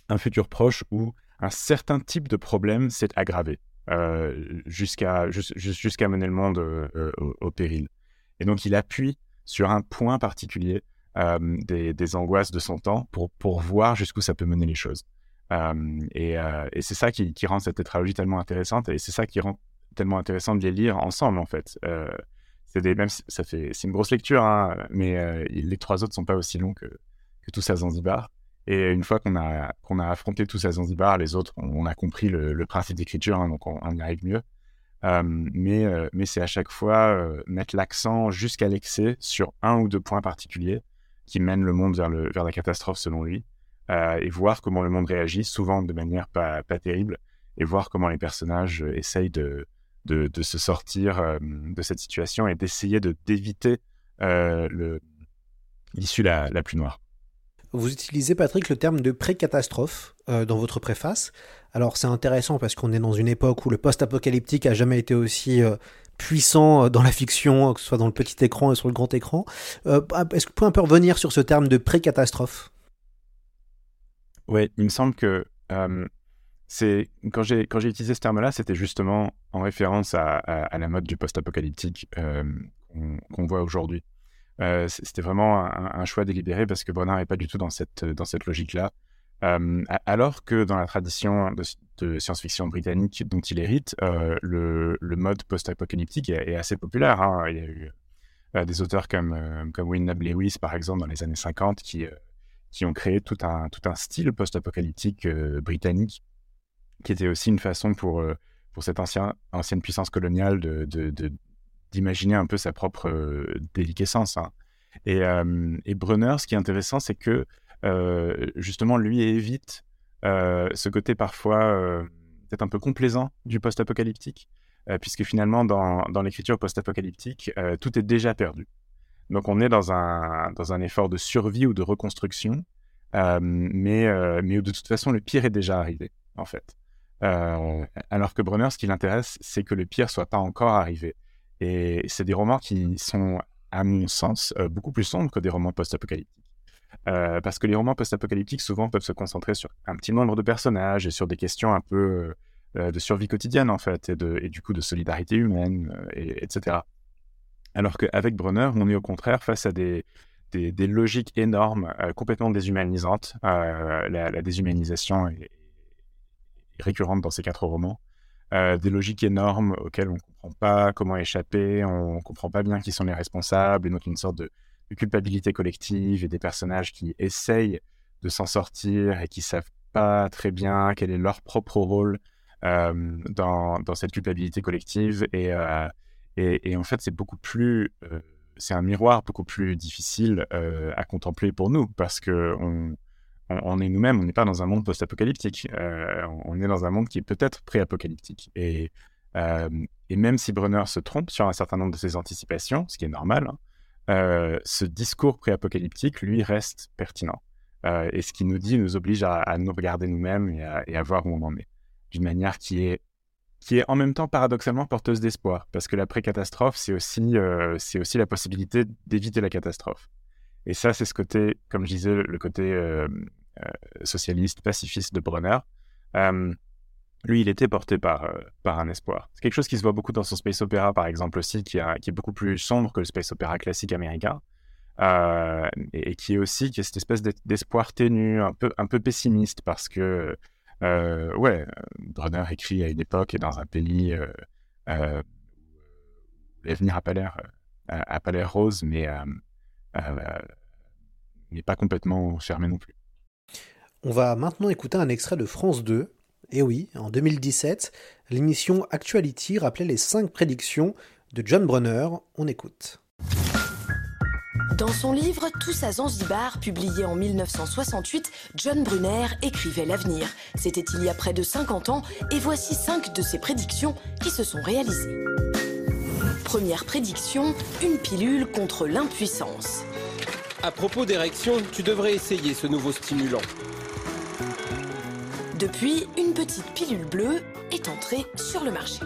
un futur proche où un certain type de problème s'est aggravé euh, jusqu'à mener le monde euh, au, péril. Et donc, il appuie sur un point particulier des, angoisses de son temps pour, voir jusqu'où ça peut mener les choses. et, c'est ça qui, rend cette tétralogie tellement intéressante et c'est ça qui rend tellement intéressant de les lire ensemble en fait. Euh, c'est même c'est une grosse lecture, hein, mais euh, les trois autres sont pas aussi longs que, tous à Zanzibar. Et une fois qu'on a qu'on a affronté tous à Zanzibar, les autres, on, a compris le, principe d'écriture, hein, donc on, y arrive mieux. mais mais c'est à chaque fois mettre l'accent jusqu'à l'excès sur un ou deux points particuliers qui mènent le monde vers le vers la catastrophe selon lui. Euh, et voir comment le monde réagit, souvent de manière pas, pas terrible, et voir comment les personnages euh, essayent de, de, se sortir euh, de cette situation et d'essayer de d'éviter l'issue la, la, plus noire. Vous utilisez, Patrick, le terme de pré-catastrophe dans votre préface. Alors c'est intéressant parce qu'on est dans une époque où le post-apocalyptique a jamais été aussi puissant dans la fiction, que ce soit dans le petit écran et sur le grand écran. Est-ce que vous pouvez un peu revenir sur ce terme de pré-catastrophe? Ouais, il me semble que quand j'ai utilisé ce terme-là, c'était justement en référence à, la mode du post-apocalyptique qu'on voit aujourd'hui. Euh, c'était vraiment un, choix délibéré parce que Brenner n'est pas du tout dans cette dans cette logique-là. alors que dans la tradition de, science-fiction britannique dont il hérite, euh, le, mode post-apocalyptique est, assez populaire. Hein. Il y a eu euh, des auteurs comme comme Lewis par exemple dans les années 50 qui qui ont créé tout un, tout un style post-apocalyptique euh, britannique, qui était aussi une façon pour, euh, pour cette ancien, ancienne puissance coloniale de, d'imaginer un peu sa propre euh, déliquescence. Hein. Et, et, Brunner, ce qui est intéressant, c'est que justement, lui évite ce côté parfois peut-être un peu complaisant du post-apocalyptique, puisque finalement, dans, dans l'écriture post-apocalyptique, tout est déjà perdu. Donc on est dans un, dans un effort de survie ou de reconstruction, euh, mais, euh, de toute façon le pire est déjà arrivé en fait. Alors que Brunner, ce qui l'intéresse, c'est que le pire soit pas encore arrivé. Et c'est des romans qui sont, à mon sens, beaucoup plus sombres que des romans post-apocalyptiques. parce que les romans post-apocalyptiques souvent peuvent se concentrer sur un petit nombre de personnages et sur des questions un peu de survie quotidienne en fait et, du coup de solidarité humaine et, etc. Alors qu'avec Brunner, on est au contraire face à des, des, logiques énormes, euh, complètement déshumanisantes. Euh, la, déshumanisation est, récurrente dans ces quatre romans. Euh, des logiques énormes auxquelles on ne comprend pas comment échapper, on ne comprend pas bien qui sont les responsables, et donc une sorte de, culpabilité collective et des personnages qui essayent de s'en sortir et qui savent pas très bien quel est leur propre rôle dans, dans, cette culpabilité collective. Et, et, en fait, c'est beaucoup plus, euh, c'est un miroir beaucoup plus difficile euh, à contempler pour nous parce que on, on, est nous-mêmes, on n'est pas dans un monde post-apocalyptique. Euh, on est dans un monde qui est peut-être pré-apocalyptique. Et, et même si Brunner se trompe sur un certain nombre de ses anticipations, ce qui est normal, hein, ce discours pré-apocalyptique, lui, reste pertinent. et ce qu'il nous dit nous oblige à, nous regarder nous-mêmes et, et à voir où on en est d'une manière qui est qui est en même temps paradoxalement porteuse d'espoir, parce que l'après-catastrophe, c'est aussi, euh, c'est aussi la possibilité d'éviter la catastrophe. Et ça, c'est ce côté, comme je disais, le côté euh, euh, socialiste, pacifiste de Brunner. lui, il était porté par, par un espoir. C'est quelque chose qui se voit beaucoup dans son space opéra, par exemple, aussi, qui, est beaucoup plus sombre que le space opéra classique américain. Et, qui est aussi cette espèce d'espoir ténu, un peu, un peu pessimiste, parce que euh, ouais, euh, Brunner écrit à une époque et dans un pays euh, euh où l'avenir n'a pas l'air rose, mais n'est pas complètement fermé non plus. On va maintenant écouter un extrait de France 2. Et oui, en 2017, l'émission Actuality rappelait les cinq prédictions de John Brunner. On écoute. Dans son livre Tous à Zanzibar, publié en 1968, John Brunner écrivait l'avenir. C'était il y a près de 50 ans, et voici cinq de ses prédictions qui se sont réalisées. Première prédiction, une pilule contre l'impuissance. À propos d'érection, tu devrais essayer ce nouveau stimulant. Depuis, une petite pilule bleue est entrée sur le marché.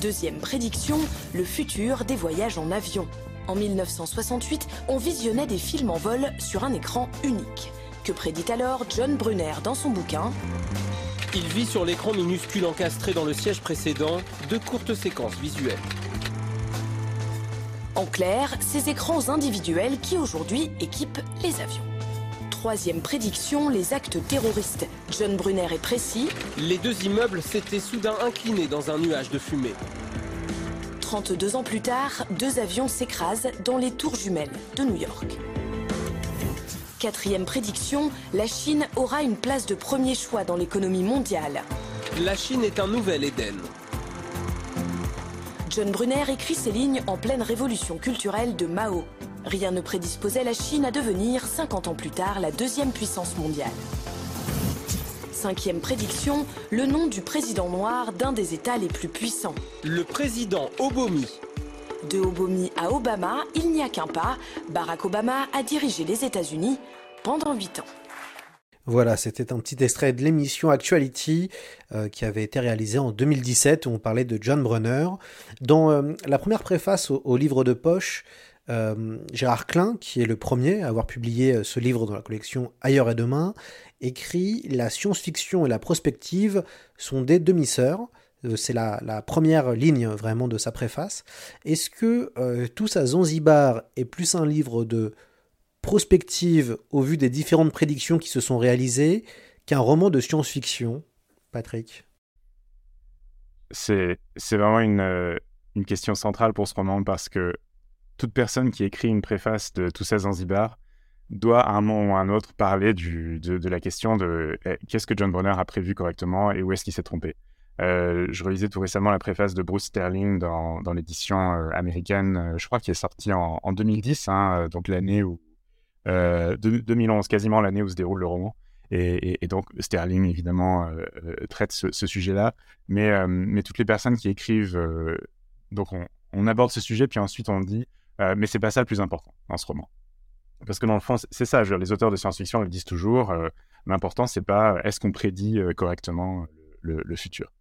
Deuxième prédiction, le futur des voyages en avion. En 1968, on visionnait des films en vol sur un écran unique. Que prédit alors John Brunner dans son bouquin? Il vit sur l'écran minuscule encastré dans le siège précédent de courtes séquences visuelles. En clair, ces écrans individuels qui aujourd'hui équipent les avions. Troisième prédiction, les actes terroristes. John Brunner est précis. Les deux immeubles s'étaient soudain inclinés dans un nuage de fumée. 32 ans plus tard, deux avions s'écrasent dans les tours jumelles de New York. Quatrième prédiction, la Chine aura une place de premier choix dans l'économie mondiale. La Chine est un nouvel Éden. John Brunner écrit ces lignes en pleine révolution culturelle de Mao. Rien ne prédisposait la Chine à devenir, 50 ans plus tard, la deuxième puissance mondiale. Cinquième prédiction, le nom du président noir d'un des États les plus puissants. Le président Obomi. De Obomi à Obama, il n'y a qu'un pas. Barack Obama a dirigé les États-Unis pendant 8 ans. Voilà, c'était un petit extrait de l'émission Actuality euh, qui avait été réalisée en 2017 où on parlait de John Brunner. Dans euh, la première préface au, livre de poche, euh, Gérard Klein, qui est le premier à avoir publié ce livre dans la collection Ailleurs et Demain, écrit La science-fiction et la prospective sont des demi-sœurs. Euh, c'est la, la, première ligne vraiment de sa préface. Est-ce que euh, Tous à Zanzibar est plus un livre de prospective au vu des différentes prédictions qui se sont réalisées qu'un roman de science-fiction Patrick? C'est vraiment une, une question centrale pour ce roman parce que toute personne qui écrit une préface de Tous à Zanzibar doit à un moment ou à un autre parler de, la question de eh, qu'est-ce que John Brunner a prévu correctement et où est-ce qu'il s'est trompé? Euh, je relisais tout récemment la préface de Bruce Sterling dans, dans l'édition euh, américaine, euh, je crois qu'il est sorti en, en 2010, hein, donc l'année où... 2011, quasiment l'année où se déroule le roman. Et, donc Sterling, évidemment, traite ce, sujet-là. Mais, mais toutes les personnes qui écrivent... donc on, aborde ce sujet, puis ensuite on dit mais c'est pas ça le plus important dans ce roman. Parce que dans le fond, c'est ça, je, les auteurs de science-fiction le disent toujours, l'important c'est pas est-ce qu'on prédit correctement le futur.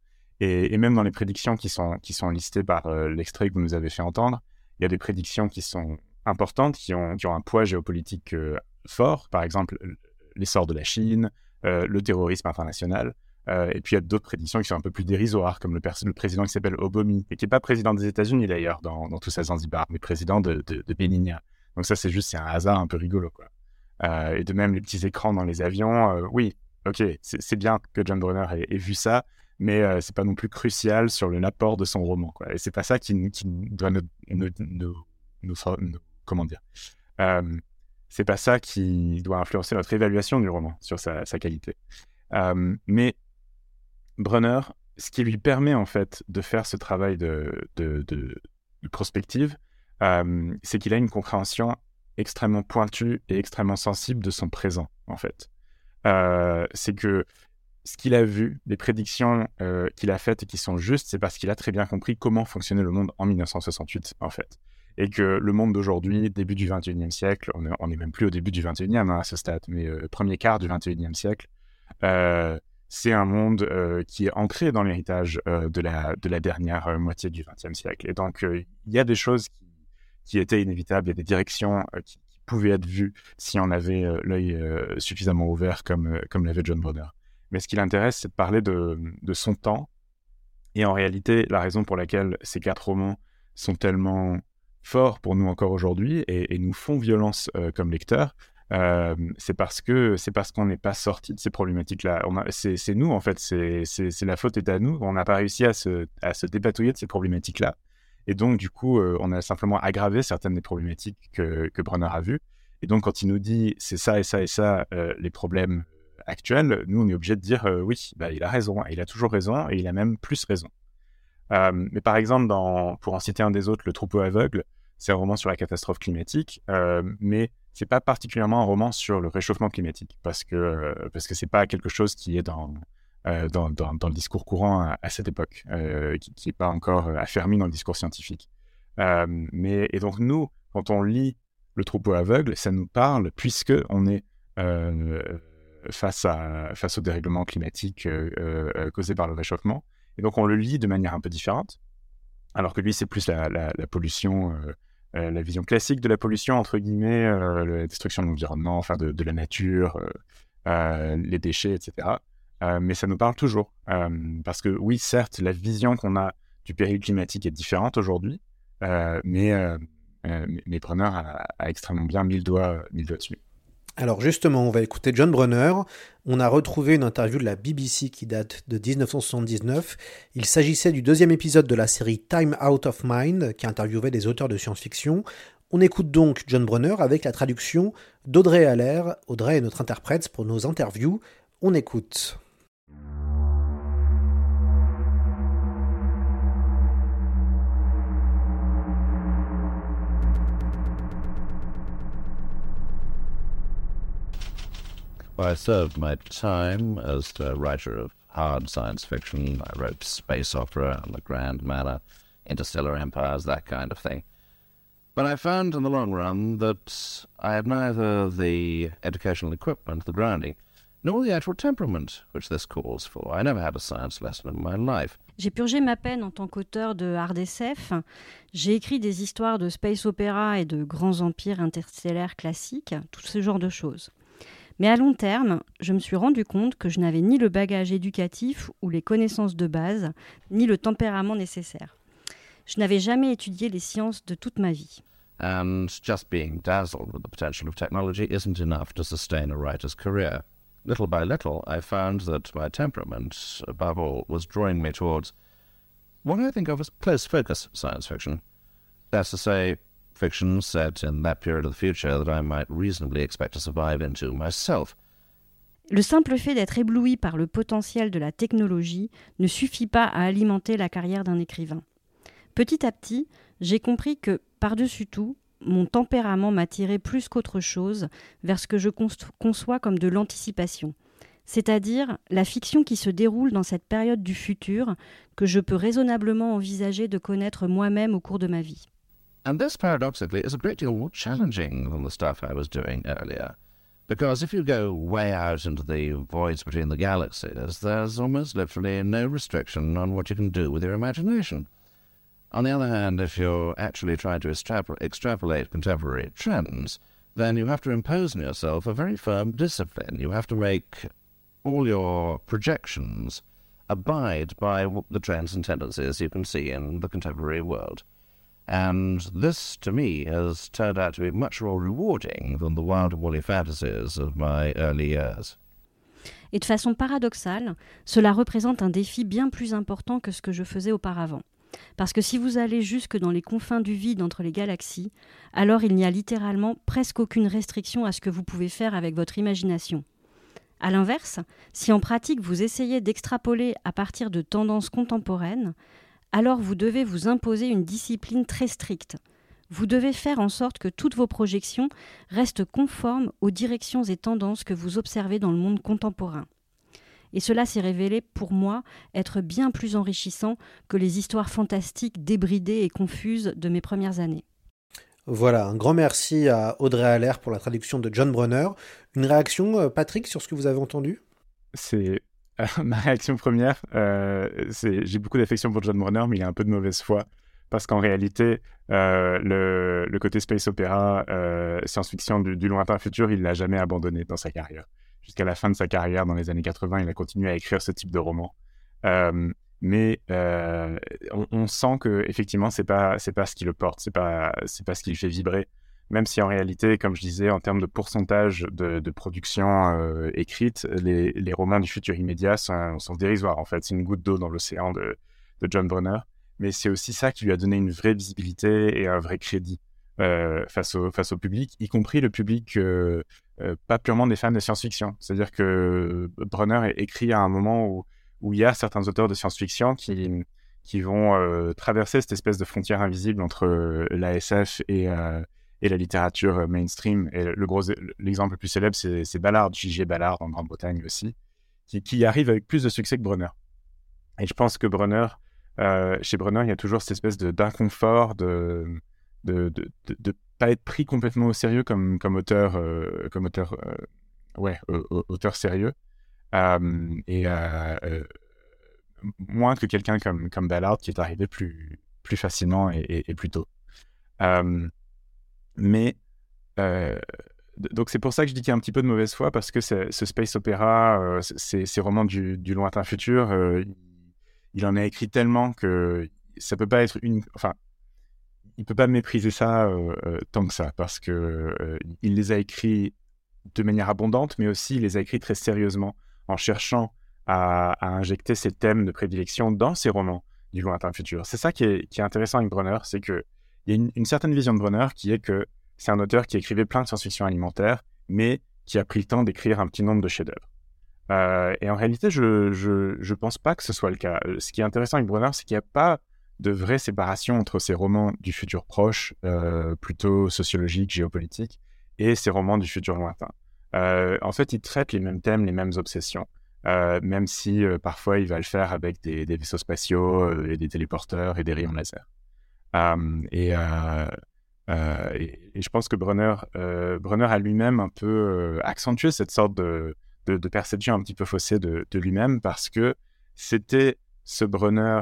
Et, même dans les prédictions qui sont, qui sont listées par euh, l'extrait que vous nous avez fait entendre, il y a des prédictions qui sont importantes, qui ont, qui ont un poids géopolitique euh, fort, par exemple l'essor de la Chine, euh, le terrorisme international. et puis il y a d'autres prédictions qui sont un peu plus dérisoires, comme le, président qui s'appelle Obomi, et qui n'est pas président des États-Unis d'ailleurs dans, dans tout ça Zanzibar, mais président de, de, de. Donc ça c'est juste un hasard un peu rigolo et de même les petits écrans dans les avions, oui, ok, c'est bien que John Brunner ait vu ça, mais euh, c'est pas non plus crucial sur l'apport de son roman. Et c'est pas ça qui, doit nous, comment dire. Euh, c'est pas ça qui doit influencer notre évaluation du roman sur sa, qualité. Euh, mais Brunner, ce qui lui permet en fait de faire ce travail de, de, de, prospective, euh, c'est qu'il a une compréhension extrêmement pointue et extrêmement sensible de son présent en fait. C'est que ce qu'il a vu, les prédictions euh, qu'il a faites et qui sont justes, c'est parce qu'il a très bien compris comment fonctionnait le monde en 1968 en fait et que le monde d'aujourd'hui, début du 21e siècle, on n'est est même plus au début du 21e hein, à ce stade, mais euh, premier quart du 21e siècle, euh, c'est un monde qui est ancré dans l'héritage de, la, de la dernière moitié du 20e siècle. Et donc, il y a des choses qui, qui, étaient inévitables, il y a des directions qui, qui, pouvaient être vues si on avait l'œil suffisamment ouvert comme, comme l'avait John Brunner. Mais ce qui l'intéresse, c'est de parler de, son temps. Et en réalité, la raison pour laquelle ces quatre romans sont tellement forts pour nous encore aujourd'hui et, nous font violence euh, comme lecteurs, euh, c'est parce que c'est parce qu'on n'est pas sorti de ces problématiques-là. C'est nous en fait, c'est la faute est à nous. On n'a pas réussi à se, à dépatouiller de ces problématiques-là. Et donc du coup, euh, on a simplement aggravé certaines des problématiques que, que a vues. Et donc quand il nous dit c'est ça et ça et ça les problèmes actuels, nous on est obligé de dire euh, oui, bah, il a raison, il a toujours raison et il a même plus raison. Euh, mais par exemple, pour en citer un des autres, Le troupeau aveugle, c'est un roman sur la catastrophe climatique, euh, mais c'est pas particulièrement un roman sur le réchauffement climatique parce que euh, parce que pas quelque chose qui est dans dans, dans, le discours courant à, cette époque, qui n'est pas encore affermi dans le discours scientifique. mais, et donc nous, quand on lit le troupeau aveugle, ça nous parle puisque on est face, à, face au dérèglement climatique causé par le réchauffement. Et donc on le lit de manière un peu différente, alors que lui, c'est plus la, pollution euh, la vision classique de la pollution, entre guillemets, euh, la destruction de l'environnement, enfin de, la nature, euh, les déchets, etc. mais ça nous parle toujours. parce que oui, certes, la vision qu'on a du péril climatique est différente aujourd'hui, mais, mais Brunner a, a, extrêmement bien mis le doigt, mis le doigt dessus. Alors justement, on va écouter John Brunner. On a retrouvé une interview de la BBC qui date de 1979. Il s'agissait du deuxième épisode de la série Time Out of Mind qui interviewait des auteurs de science-fiction. On écoute donc John Brunner avec la traduction d'Audrey Allaire. Audrey est notre interprète pour nos interviews. On écoute. I served my time as a writer of hard science fiction. I wrote space opera on the grand manner, interstellar empires, that kind of thing. But I found in the long run that I had neither the educational equipment, the grounding, nor the actual temperament which this calls for. I never had a science lesson in my life. J'ai purgé ma peine en tant qu'auteur de hard SF. J'ai écrit des histoires de space opéra et de grands empires interstellaires classiques, tout ce genre de choses. Mais à long terme, je me suis rendu compte que je n'avais ni le bagage éducatif ou les connaissances de base, ni le tempérament nécessaire. Je n'avais jamais étudié les sciences de toute ma vie. And just being dazzled with the potential of technology isn't enough to sustain a writer's career. Little by little, I found that my temperament, above all, was drawing me towards what I think of as close focus science fiction. That's to say, fiction set in that period of the future that I might reasonably expect to survive into myself. Le simple fait d'être ébloui par le potentiel de la technologie ne suffit pas à alimenter la carrière d'un écrivain. Petit à petit, j'ai compris que, par-dessus tout, mon tempérament m'attirait plus qu'autre chose vers ce que je conçois comme de l'anticipation, c'est-à-dire la fiction qui se déroule dans cette période du futur que je peux raisonnablement envisager de connaître moi-même au cours de ma vie. And this, paradoxically, is a great deal more challenging than the stuff I was doing earlier. Because if you go way out into the voids between the galaxies, there's almost literally no restriction on what you can do with your imagination. On the other hand, if you're actually trying to extrapolate contemporary trends, then you have to impose on yourself a very firm discipline. You have to make all your projections abide by the trends and tendencies you can see in the contemporary world. And this, to me, has turned out to be much more rewarding than the wild fantasies of my early years. Et de façon paradoxale, cela représente un défi bien plus important que ce que je faisais auparavant. Parce que si vous allez jusque dans les confins du vide entre les galaxies, alors il n'y a littéralement presque aucune restriction à ce que vous pouvez faire avec votre imagination. A l'inverse, si en pratique vous essayez d'extrapoler à partir de tendances contemporaines, alors vous devez vous imposer une discipline très stricte. Vous devez faire en sorte que toutes vos projections restent conformes aux directions et tendances que vous observez dans le monde contemporain. Et cela s'est révélé pour moi être bien plus enrichissant que les histoires fantastiques débridées et confuses de mes premières années. Voilà, un grand merci à Audrey Allaire pour la traduction de John Brunner. Une réaction, euh, Patrick, sur ce que vous avez entendu? C'est ma réaction première, euh, c'est j'ai beaucoup d'affection pour John Brunner, mais il a un peu de mauvaise foi. Parce qu'en réalité, euh, le, côté space opéra, euh, science-fiction du, lointain futur, il l'a jamais abandonné dans sa carrière. Jusqu'à la fin de sa carrière, dans les années 80, il a continué à écrire ce type de roman. mais on, on, sent que effectivement, c'est pas c'est pas ce qui le porte, c'est pas c'est pas ce qui le fait vibrer même si en réalité, comme je disais, en termes de pourcentage de, production euh, écrite, les, romans du futur immédiat sont, dérisoires. En fait, c'est une goutte d'eau dans l'océan de, John Brunner. Mais c'est aussi ça qui lui a donné une vraie visibilité et un vrai crédit euh, face, au, public, y compris le public euh, pas purement des fans de science-fiction. C'est-à-dire que Brunner est écrit à un moment où, où il y a certains auteurs de science-fiction qui, qui vont traverser cette espèce de frontière invisible entre l'ASF et et la littérature euh, mainstream. Et le gros, l'exemple le plus célèbre, c'est Ballard, J.G. Ballard en Grande-Bretagne aussi, qui, qui arrive avec plus de succès que Brunner. Et je pense que Brunner, euh, chez Brunner, il y a toujours cette espèce d'inconfort, de de, de, pas être pris complètement au sérieux comme, comme auteur, euh, comme auteur, ouais, auteur sérieux. et moins que quelqu'un comme, comme Ballard qui est arrivé plus, plus facilement et, plus tôt. Mais donc c'est pour ça que je dis qu'il y a un petit peu de mauvaise foi parce que ce space opéra, ces romans du, lointain futur, il en a écrit tellement que ça peut pas être une. Enfin, il peut pas mépriser ça euh, euh, tant que ça parce que euh, il les a écrits de manière abondante, mais aussi il les a écrits très sérieusement en cherchant à, injecter ces thèmes de prédilection dans ses romans du lointain futur. C'est ça qui est, intéressant avec Brunner, c'est que il y a une, certaine vision de Brunner qui est que c'est un auteur qui écrivait plein de science-fiction alimentaire, mais qui a pris le temps d'écrire un petit nombre de chefs-d'œuvre. Euh, et en réalité, je, je, pense pas que ce soit le cas. Euh, ce qui est intéressant avec Brunner, c'est qu'il n'y a pas de vraie séparation entre ses romans du futur proche, euh, plutôt sociologique, géopolitique, et ses romans du futur lointain. en fait, il traite les mêmes thèmes, les mêmes obsessions, même si parfois il va le faire avec des, vaisseaux spatiaux et des téléporteurs et des rayons laser. Et, je pense que Brunner, Brunner a lui-même un peu accentué cette sorte de perception un petit peu faussée de, lui-même parce que c'était ce Brunner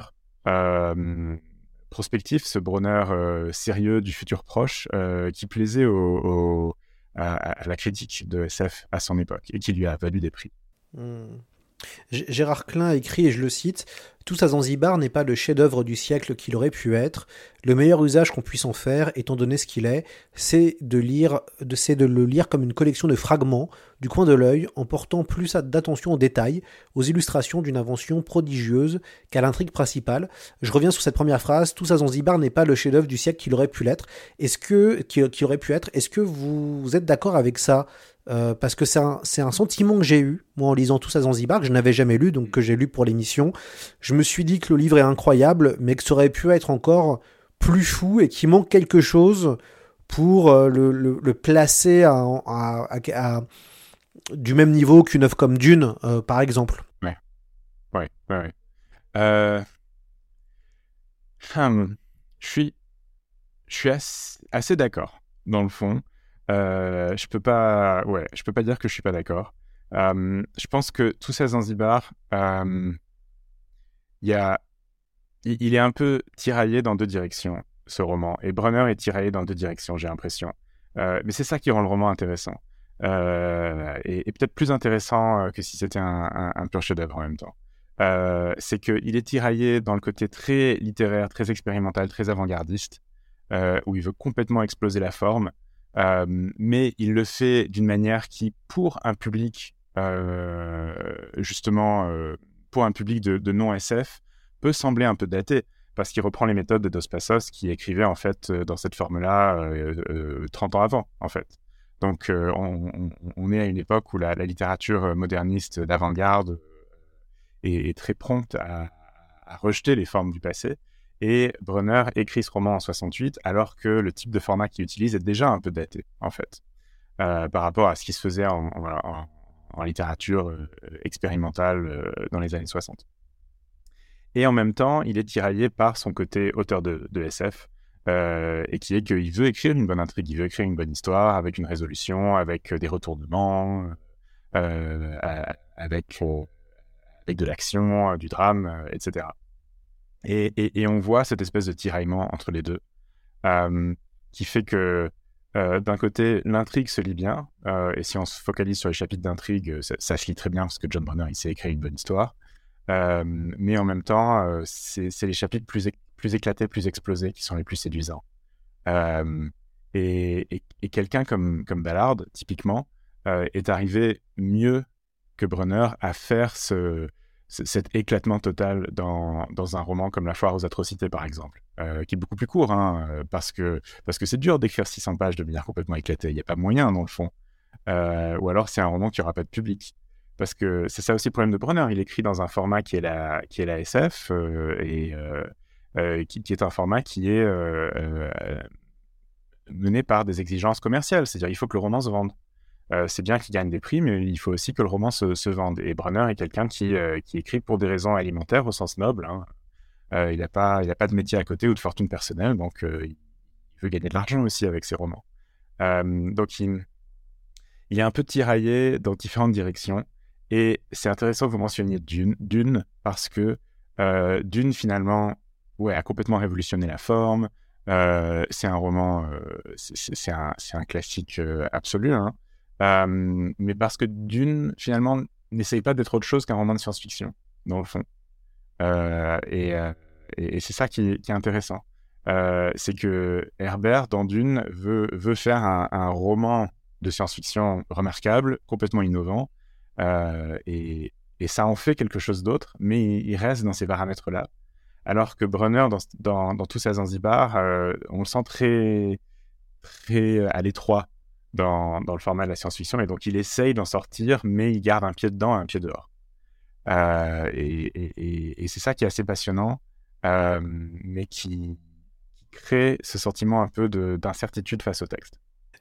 prospectif, ce Brunner euh, sérieux du futur proche qui plaisait à, la critique de SF à son époque et qui lui a valu des prix. Hmm. Gérard Klein écrit, et je le cite, Tous à Zanzibar n'est pas le chef-d'œuvre du siècle qu'il aurait pu être. Le meilleur usage qu'on puisse en faire, étant donné ce qu'il est, c'est de lire, le lire comme une collection de fragments du coin de l'œil, en portant plus d'attention aux détails, aux illustrations d'une invention prodigieuse qu'à l'intrigue principale. Je reviens sur cette première phrase. Tous à Zanzibar n'est pas le chef-d'œuvre du siècle qu'il aurait pu l'être. Est-ce que, aurait pu être, est-ce que vous êtes d'accord avec ça? Euh, parce que c'est un, sentiment que j'ai eu, moi, en lisant tout ça Zanzibar, que je n'avais jamais lu, donc que j'ai lu pour l'émission. Je me suis dit que le livre est incroyable, mais que ça aurait pu être encore plus fou et qu'il manque quelque chose pour euh, le, placer à, du même niveau qu'une œuvre comme Dune, euh, par exemple. Ouais, ouais, ouais. ouais. Hum, je suis, je suis assez d'accord, dans le fond. Euh, je peux pas, ouais, je peux pas dire que je suis pas d'accord. Euh, je pense que tout ça Zanzibar, euh, il est un peu tiraillé dans deux directions ce roman. Et Brunner est tiraillé dans deux directions, j'ai l'impression. mais c'est ça qui rend le roman intéressant. et, peut-être plus intéressant que si c'était un, un, pur chef-d'œuvre en même temps. c'est qu'il est tiraillé dans le côté très littéraire, très expérimental, très avant-gardiste, où il veut complètement exploser la forme. Euh, mais il le fait d'une manière qui, pour un public, euh, justement, euh, pour un public de, non-SF, peut sembler un peu daté, parce qu'il reprend les méthodes de Dos Passos qui écrivait en fait dans cette forme-là 30 ans avant, en fait. Donc on, est à une époque où la, littérature moderniste d'avant-garde est, très prompte à, rejeter les formes du passé. Et Brunner écrit ce roman en 68, alors que le type de format qu'il utilise est déjà un peu daté, en fait, euh, par rapport à ce qui se faisait en, littérature euh, expérimentale euh, dans les années 60. Et en même temps, il est tiraillé par son côté auteur de, SF, et qui est qu'il veut écrire une bonne intrigue, il veut écrire une bonne histoire avec une résolution, avec des retournements, avec, avec de l'action, du drame, etc. Et, on voit cette espèce de tiraillement entre les deux, euh, qui fait que euh, d'un côté, l'intrigue se lit bien, euh, et si on se focalise sur les chapitres d'intrigue, ça, se lit très bien parce que John Brunner, il sait écrire une bonne histoire. mais en même temps, c'est les chapitres plus, éclatés, plus explosés qui sont les plus séduisants. et, quelqu'un comme, comme Ballard, typiquement, est arrivé mieux que Brunner à faire ce, cet éclatement total dans, dans, un roman comme La foire aux atrocités, par exemple, euh, qui est beaucoup plus court, hein, euh, parce que parce que c'est dur d'écrire 600 pages de manière complètement éclatée. Il n'y a pas moyen, dans le fond. Euh, ou alors, c'est un roman qui n'aura pas de public. Parce que c'est ça aussi le problème de Brunner. Il écrit dans un format qui est la, qui est la SF, et qui, qui, est un format qui est mené par des exigences commerciales. C'est-à-dire il faut que le roman se vende. C'est bien qu'il gagne des prix, mais il faut aussi que le roman se, vende. Et Brunner est quelqu'un qui, qui écrit pour des raisons alimentaires au sens noble. Hein. il n'a pas, pas de métier à côté ou de fortune personnelle, donc il veut gagner de l'argent aussi avec ses romans. donc il, est un peu tiraillé dans différentes directions. Et c'est intéressant que vous mentionniez Dune, parce que euh, Dune, finalement, ouais, a complètement révolutionné la forme. Euh, c'est un roman, euh, c'est un, un, classique absolu. Hein. Mais parce que Dune, finalement, n'essaye pas d'être autre chose qu'un roman de science-fiction, dans le fond. et, et, c'est ça qui, qui, est intéressant. c'est que Herbert, dans Dune, veut, veut faire un, un roman de science-fiction remarquable, complètement innovant, euh, et, ça en fait quelque chose d'autre, mais il, reste dans ces paramètres-là. Alors que Brunner, dans, dans, tous ses Zanzibar, euh, on le sent très, très à l'étroit dans, le format de la science-fiction, et donc il essaye d'en sortir, mais il garde un pied dedans et un pied dehors. Euh, et, c'est ça qui est assez passionnant, mais qui, crée ce sentiment un peu d'incertitude face au texte.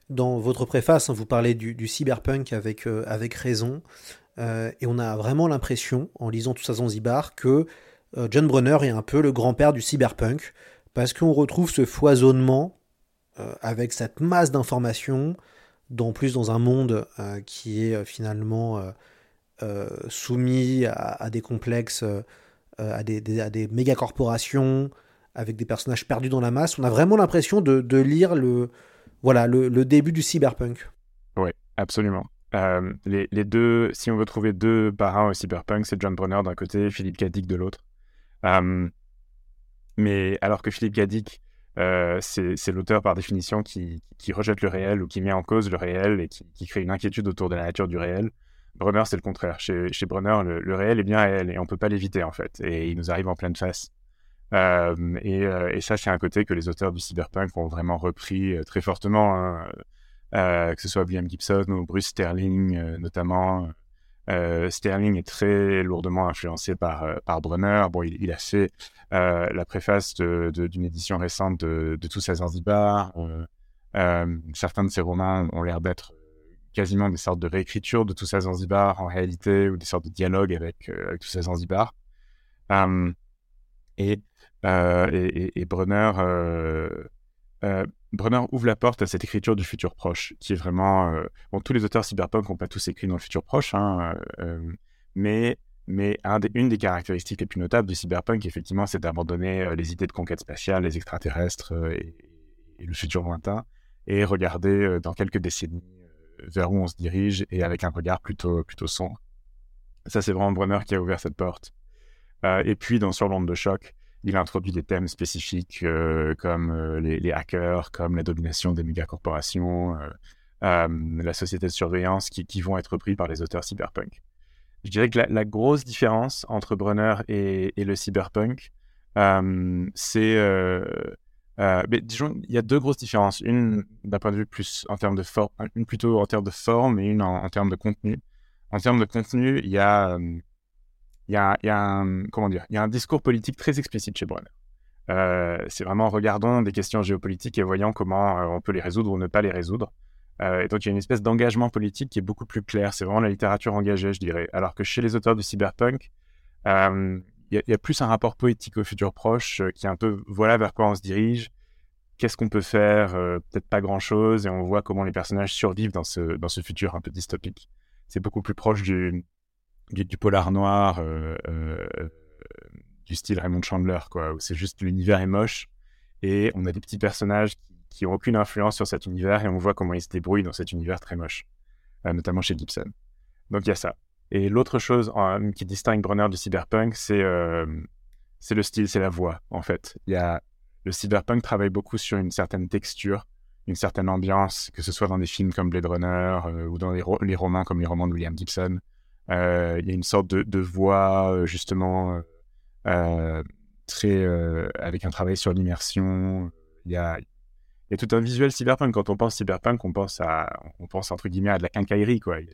Dans votre préface, hein, vous parlez du, cyberpunk avec, euh, avec raison, euh, et on a vraiment l'impression, en lisant tout ça Zanzibar, que euh, John Brunner est un peu le grand-père du cyberpunk, parce qu'on retrouve ce foisonnement avec cette masse d'informations, en plus dans un monde qui est finalement soumis à, des complexes, à des, à des méga corporations, avec des personnages perdus dans la masse. On a vraiment l'impression de, de lire le, voilà, le, début du cyberpunk. Oui, absolument. Euh, les, deux, si on veut trouver deux parrains au cyberpunk, c'est John Brunner d'un côté, Philippe Dick de l'autre. Euh, mais alors que Philippe Dick, euh, c'est l'auteur par définition qui, rejette le réel ou qui met en cause le réel et qui, crée une inquiétude autour de la nature du réel. Brunner, c'est le contraire. Chez, chez Brunner, le, réel est bien réel et on ne peut pas l'éviter en fait. Et il nous arrive en pleine face. Euh, et, ça, c'est un côté que les auteurs du cyberpunk ont vraiment repris euh, très fortement, hein. euh, que ce soit William Gibson ou Bruce Sterling notamment. Sterling est très lourdement influencé par, par Brunner. Bon, il, a fait la préface d'une édition récente de, de Tous ces Zanzibar. certains de ses romans ont l'air d'être quasiment des sortes de réécriture de Tous ces Zanzibar en réalité, ou des sortes de dialogues avec, avec Tous ces Zanzibar. et euh, et, Brunner, euh, euh, Brunner ouvre la porte à cette écriture du futur proche, qui est vraiment... bon, tous les auteurs cyberpunk n'ont pas tous écrit dans le futur proche, hein, mais mais une des caractéristiques les plus notables du cyberpunk, effectivement, c'est d'abandonner les idées de conquête spatiale, les extraterrestres et, le futur lointain, et regarder dans quelques décennies vers où on se dirige et avec un regard plutôt, plutôt sombre. Ça, c'est vraiment Brunner qui a ouvert cette porte. et puis, dans Sur l'onde de choc, il introduit des thèmes spécifiques euh, comme euh, les, hackers, comme la domination des mégacorporations, euh, la société de surveillance qui, vont être pris par les auteurs cyberpunk. Je dirais que la, grosse différence entre Brunner et, le cyberpunk, c'est... disons, il y a deux grosses différences. Une d'un point de vue plus en termes de forme, une plutôt en termes de forme et une en, en, termes de contenu. En termes de contenu, il y a il y a, un, comment dire, y a un discours politique très explicite chez Brunner. Euh, c'est vraiment regardons des questions géopolitiques et voyons comment euh, on peut les résoudre ou ne pas les résoudre. Euh, et donc il y a une espèce d'engagement politique qui est beaucoup plus clair. C'est vraiment la littérature engagée, je dirais. Alors que chez les auteurs de cyberpunk, il y, a plus un rapport poétique au futur proche qui est un peu voilà vers quoi on se dirige, qu'est-ce qu'on peut faire, peut-être pas grand-chose, et on voit comment les personnages survivent dans ce, dans ce futur un peu dystopique. C'est beaucoup plus proche du, du, polar noir euh, euh, du style Raymond Chandler, quoi, où c'est juste l'univers est moche et on a des petits personnages qui, n'ont ont aucune influence sur cet univers et on voit comment ils se débrouillent dans cet univers très moche, euh, notamment chez Gibson. Donc il y a ça. Et l'autre chose qui distingue Brunner du cyberpunk, c'est le style, c'est la voix, en fait. Y a, le cyberpunk travaille beaucoup sur une certaine texture, une certaine ambiance, que ce soit dans des films comme Blade Runner ou dans les, les, romans comme les romans de William Gibson. Euh, il y a une sorte de, voix, euh, justement, euh, très, avec un travail sur l'immersion. Il y a, tout un visuel cyberpunk. Quand on pense cyberpunk, on pense à, on pense entre guillemets à de la quincaillerie, quoi. Il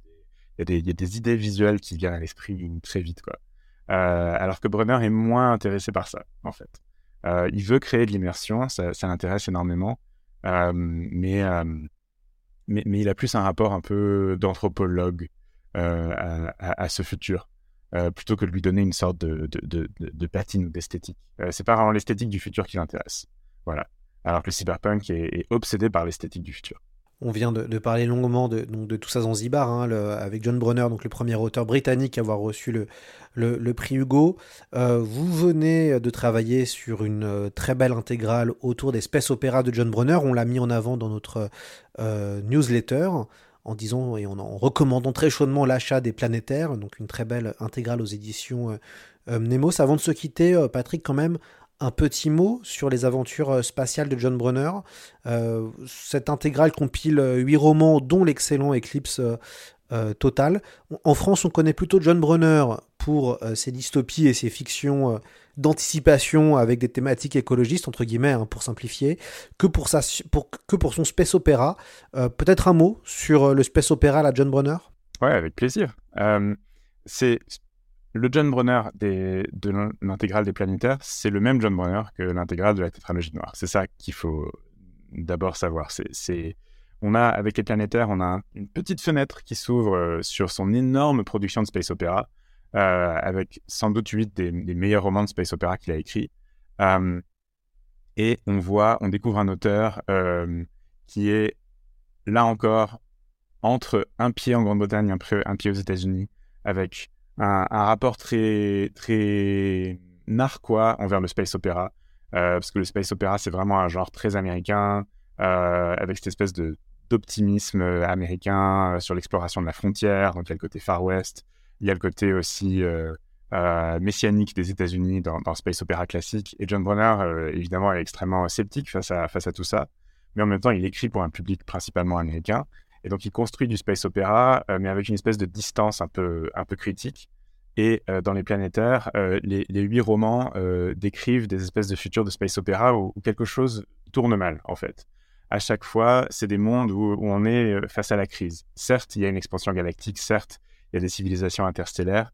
y a des, idées visuelles qui viennent à l'esprit très vite, quoi. alors que Brunner est moins intéressé par ça, en fait. il veut créer de l'immersion, ça, ça l'intéresse énormément, mais mais, mais, il a plus un rapport un peu d'anthropologue à, à, ce futur. plutôt que de lui donner une sorte de, de, de, patine ou d'esthétique. c'est pas vraiment l'esthétique du futur qui l'intéresse. Voilà. Alors que le cyberpunk est, obsédé par l'esthétique du futur. On vient de, parler longuement de, de tout ça Zanzibar, hein, avec John Brunner, donc le premier auteur britannique à avoir reçu le, le, prix Hugo. Euh, vous venez de travailler sur une euh, très belle intégrale autour des space opéras de John Brunner. On l'a mis en avant dans notre euh, newsletter en disant et en, recommandant très chaudement l'achat des planétaires, donc une très belle intégrale aux éditions Nemos. Avant de se quitter, Patrick, quand même, un petit mot sur les aventures euh, spatiales de John Brunner. Euh, cette intégrale compile euh, huit romans, dont l'excellent Eclipse Total. En France, on connaît plutôt John Brunner pour ses dystopies et ses fictions d'anticipation avec des thématiques écologistes, entre guillemets, hein, pour simplifier, que pour, sa, que pour son space opéra. Peut-être un mot sur le space opéra la John Brunner? Ouais, avec plaisir. c'est le John Brunner de l'intégrale des planétaires, c'est le même John Brunner que l'intégrale de la tétralogie noire. C'est ça qu'il faut d'abord savoir. C'est, on a, avec les planétaires, on a une petite fenêtre qui s'ouvre euh, sur son énorme production de space opéra, euh, avec sans doute huit des, meilleurs romans de space opéra qu'il a écrits. Euh, et on voit, on découvre un auteur qui est, là encore, entre un pied en Grande-Bretagne et un pied aux États-Unis, avec un, rapport très, très narquois envers le space opéra, parce que le space opéra, c'est vraiment un genre très américain, avec cette espèce de d'optimisme américain euh, sur l'exploration de la frontière. Donc, il y a le côté Far West, il y a le côté aussi messianique des États-Unis dans, dans, space opéra classique. Et John Bronner, évidemment, est extrêmement sceptique face à, tout ça. Mais en même temps, il écrit pour un public principalement américain. Et donc, il construit du space opéra, euh, mais avec une espèce de distance un peu, un peu critique. Et euh, dans les planétaires, euh, les, huit romans décrivent des espèces de futurs de space opéra où, quelque chose tourne mal, en fait. À chaque fois, c'est des mondes où, on est face à la crise. Certes, il y a une expansion galactique, certes, il y a des civilisations interstellaires,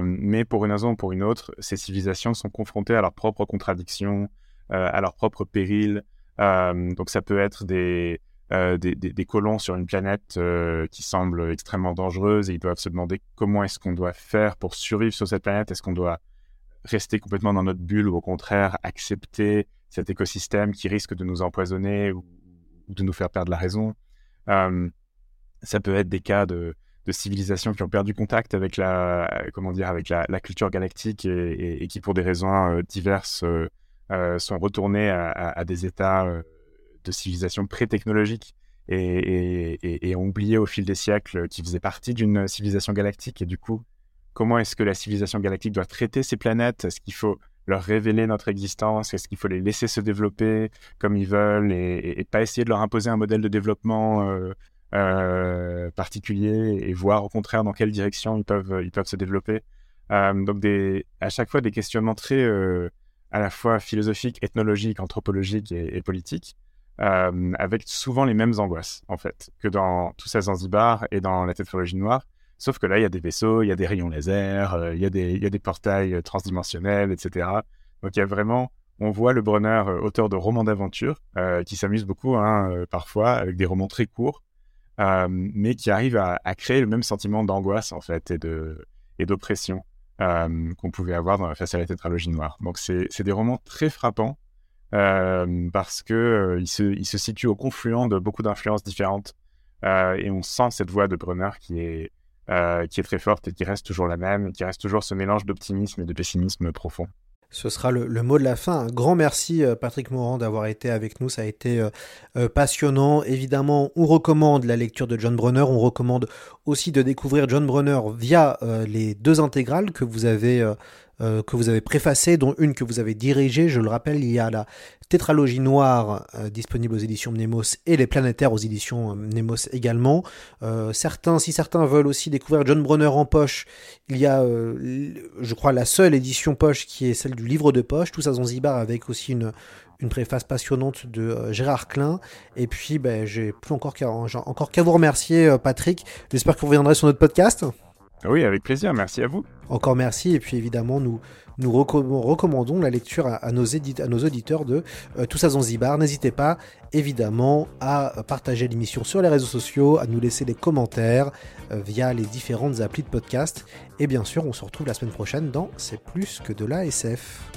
mais pour une raison ou pour une autre, ces civilisations sont confrontées à leurs propres contradictions, à leurs propres périls. donc ça peut être des, euh, des, colons sur une planète euh, qui semble extrêmement dangereuse et ils doivent se demander comment est-ce qu'on doit faire pour survivre sur cette planète. Est-ce qu'on doit rester complètement dans notre bulle ou au contraire accepter cet écosystème qui risque de nous empoisonner ou, de nous faire perdre la raison euh, Ça peut être des cas de, civilisations qui ont perdu contact avec la, comment dire, avec la, culture galactique et, qui, pour des raisons diverses, sont retournées à des états de civilisation pré-technologique et, ont oublié au fil des siècles qu'ils faisaient partie d'une civilisation galactique. Et du coup, comment est-ce que la civilisation galactique doit traiter ces planètes? Est-ce qu'il faut leur révéler notre existence Est-ce qu'il faut les laisser se développer comme ils veulent et, pas essayer de leur imposer un modèle de développement euh, euh, particulier et voir au contraire dans quelle direction ils peuvent, ils peuvent se développer euh, Donc à chaque fois des questionnements très à la fois philosophiques, ethnologiques, anthropologiques et politiques. Avec souvent les mêmes angoisses, en fait, que dans tout ça Zanzibar et dans la tétralogie noire. Sauf que là, il y a des vaisseaux, il y a des rayons laser, euh, il, y a des, il y a des portails euh, transdimensionnels, etc. Donc il y a vraiment, on voit le Bronner, auteur de romans d'aventure, qui s'amuse beaucoup, hein, parfois, avec des romans très courts, mais qui arrive à, créer le même sentiment d'angoisse, en fait, et de et d'oppression qu'on pouvait avoir dans, face à la tétralogie noire. Donc c'est des romans très frappants euh, parce que euh, il, se, il se situe au confluent de beaucoup d'influences différentes euh, et on sent cette voix de Brunner qui est qui est très forte et qui reste toujours la même, qui reste toujours ce mélange d'optimisme et de pessimisme profond. Ce sera le, mot de la fin. Un grand merci Patrick Morand d'avoir été avec nous. Ça a été passionnant. Évidemment, on recommande la lecture de John Brunner. On recommande aussi de découvrir John Brunner via les deux intégrales que vous avez euh, que vous avez préfacé, dont une que vous avez dirigée. Je le rappelle, il y a la tétralogie noire euh, disponible aux éditions Mnemos et les planétaires aux éditions euh, Mnemos également. certains, si certains veulent aussi découvrir John Bronner en poche, il y a, je crois, la seule édition poche qui est celle du livre de poche, tout ça Zanzibar avec aussi une, une préface passionnante de Gérard Klein. Et puis, ben, j'ai plus encore qu'à, encore vous remercier, Patrick. J'espère que vous reviendrez sur notre podcast. Oui, avec plaisir, merci à vous. Encore merci, et puis évidemment, nous, recommandons la lecture à, nos, auditeurs de euh, Tout. N'hésitez pas, évidemment, à partager l'émission sur les réseaux sociaux, à nous laisser des commentaires euh, via les différentes applis de podcast. Et bien sûr, on se retrouve la semaine prochaine dans C'est plus que de la SF.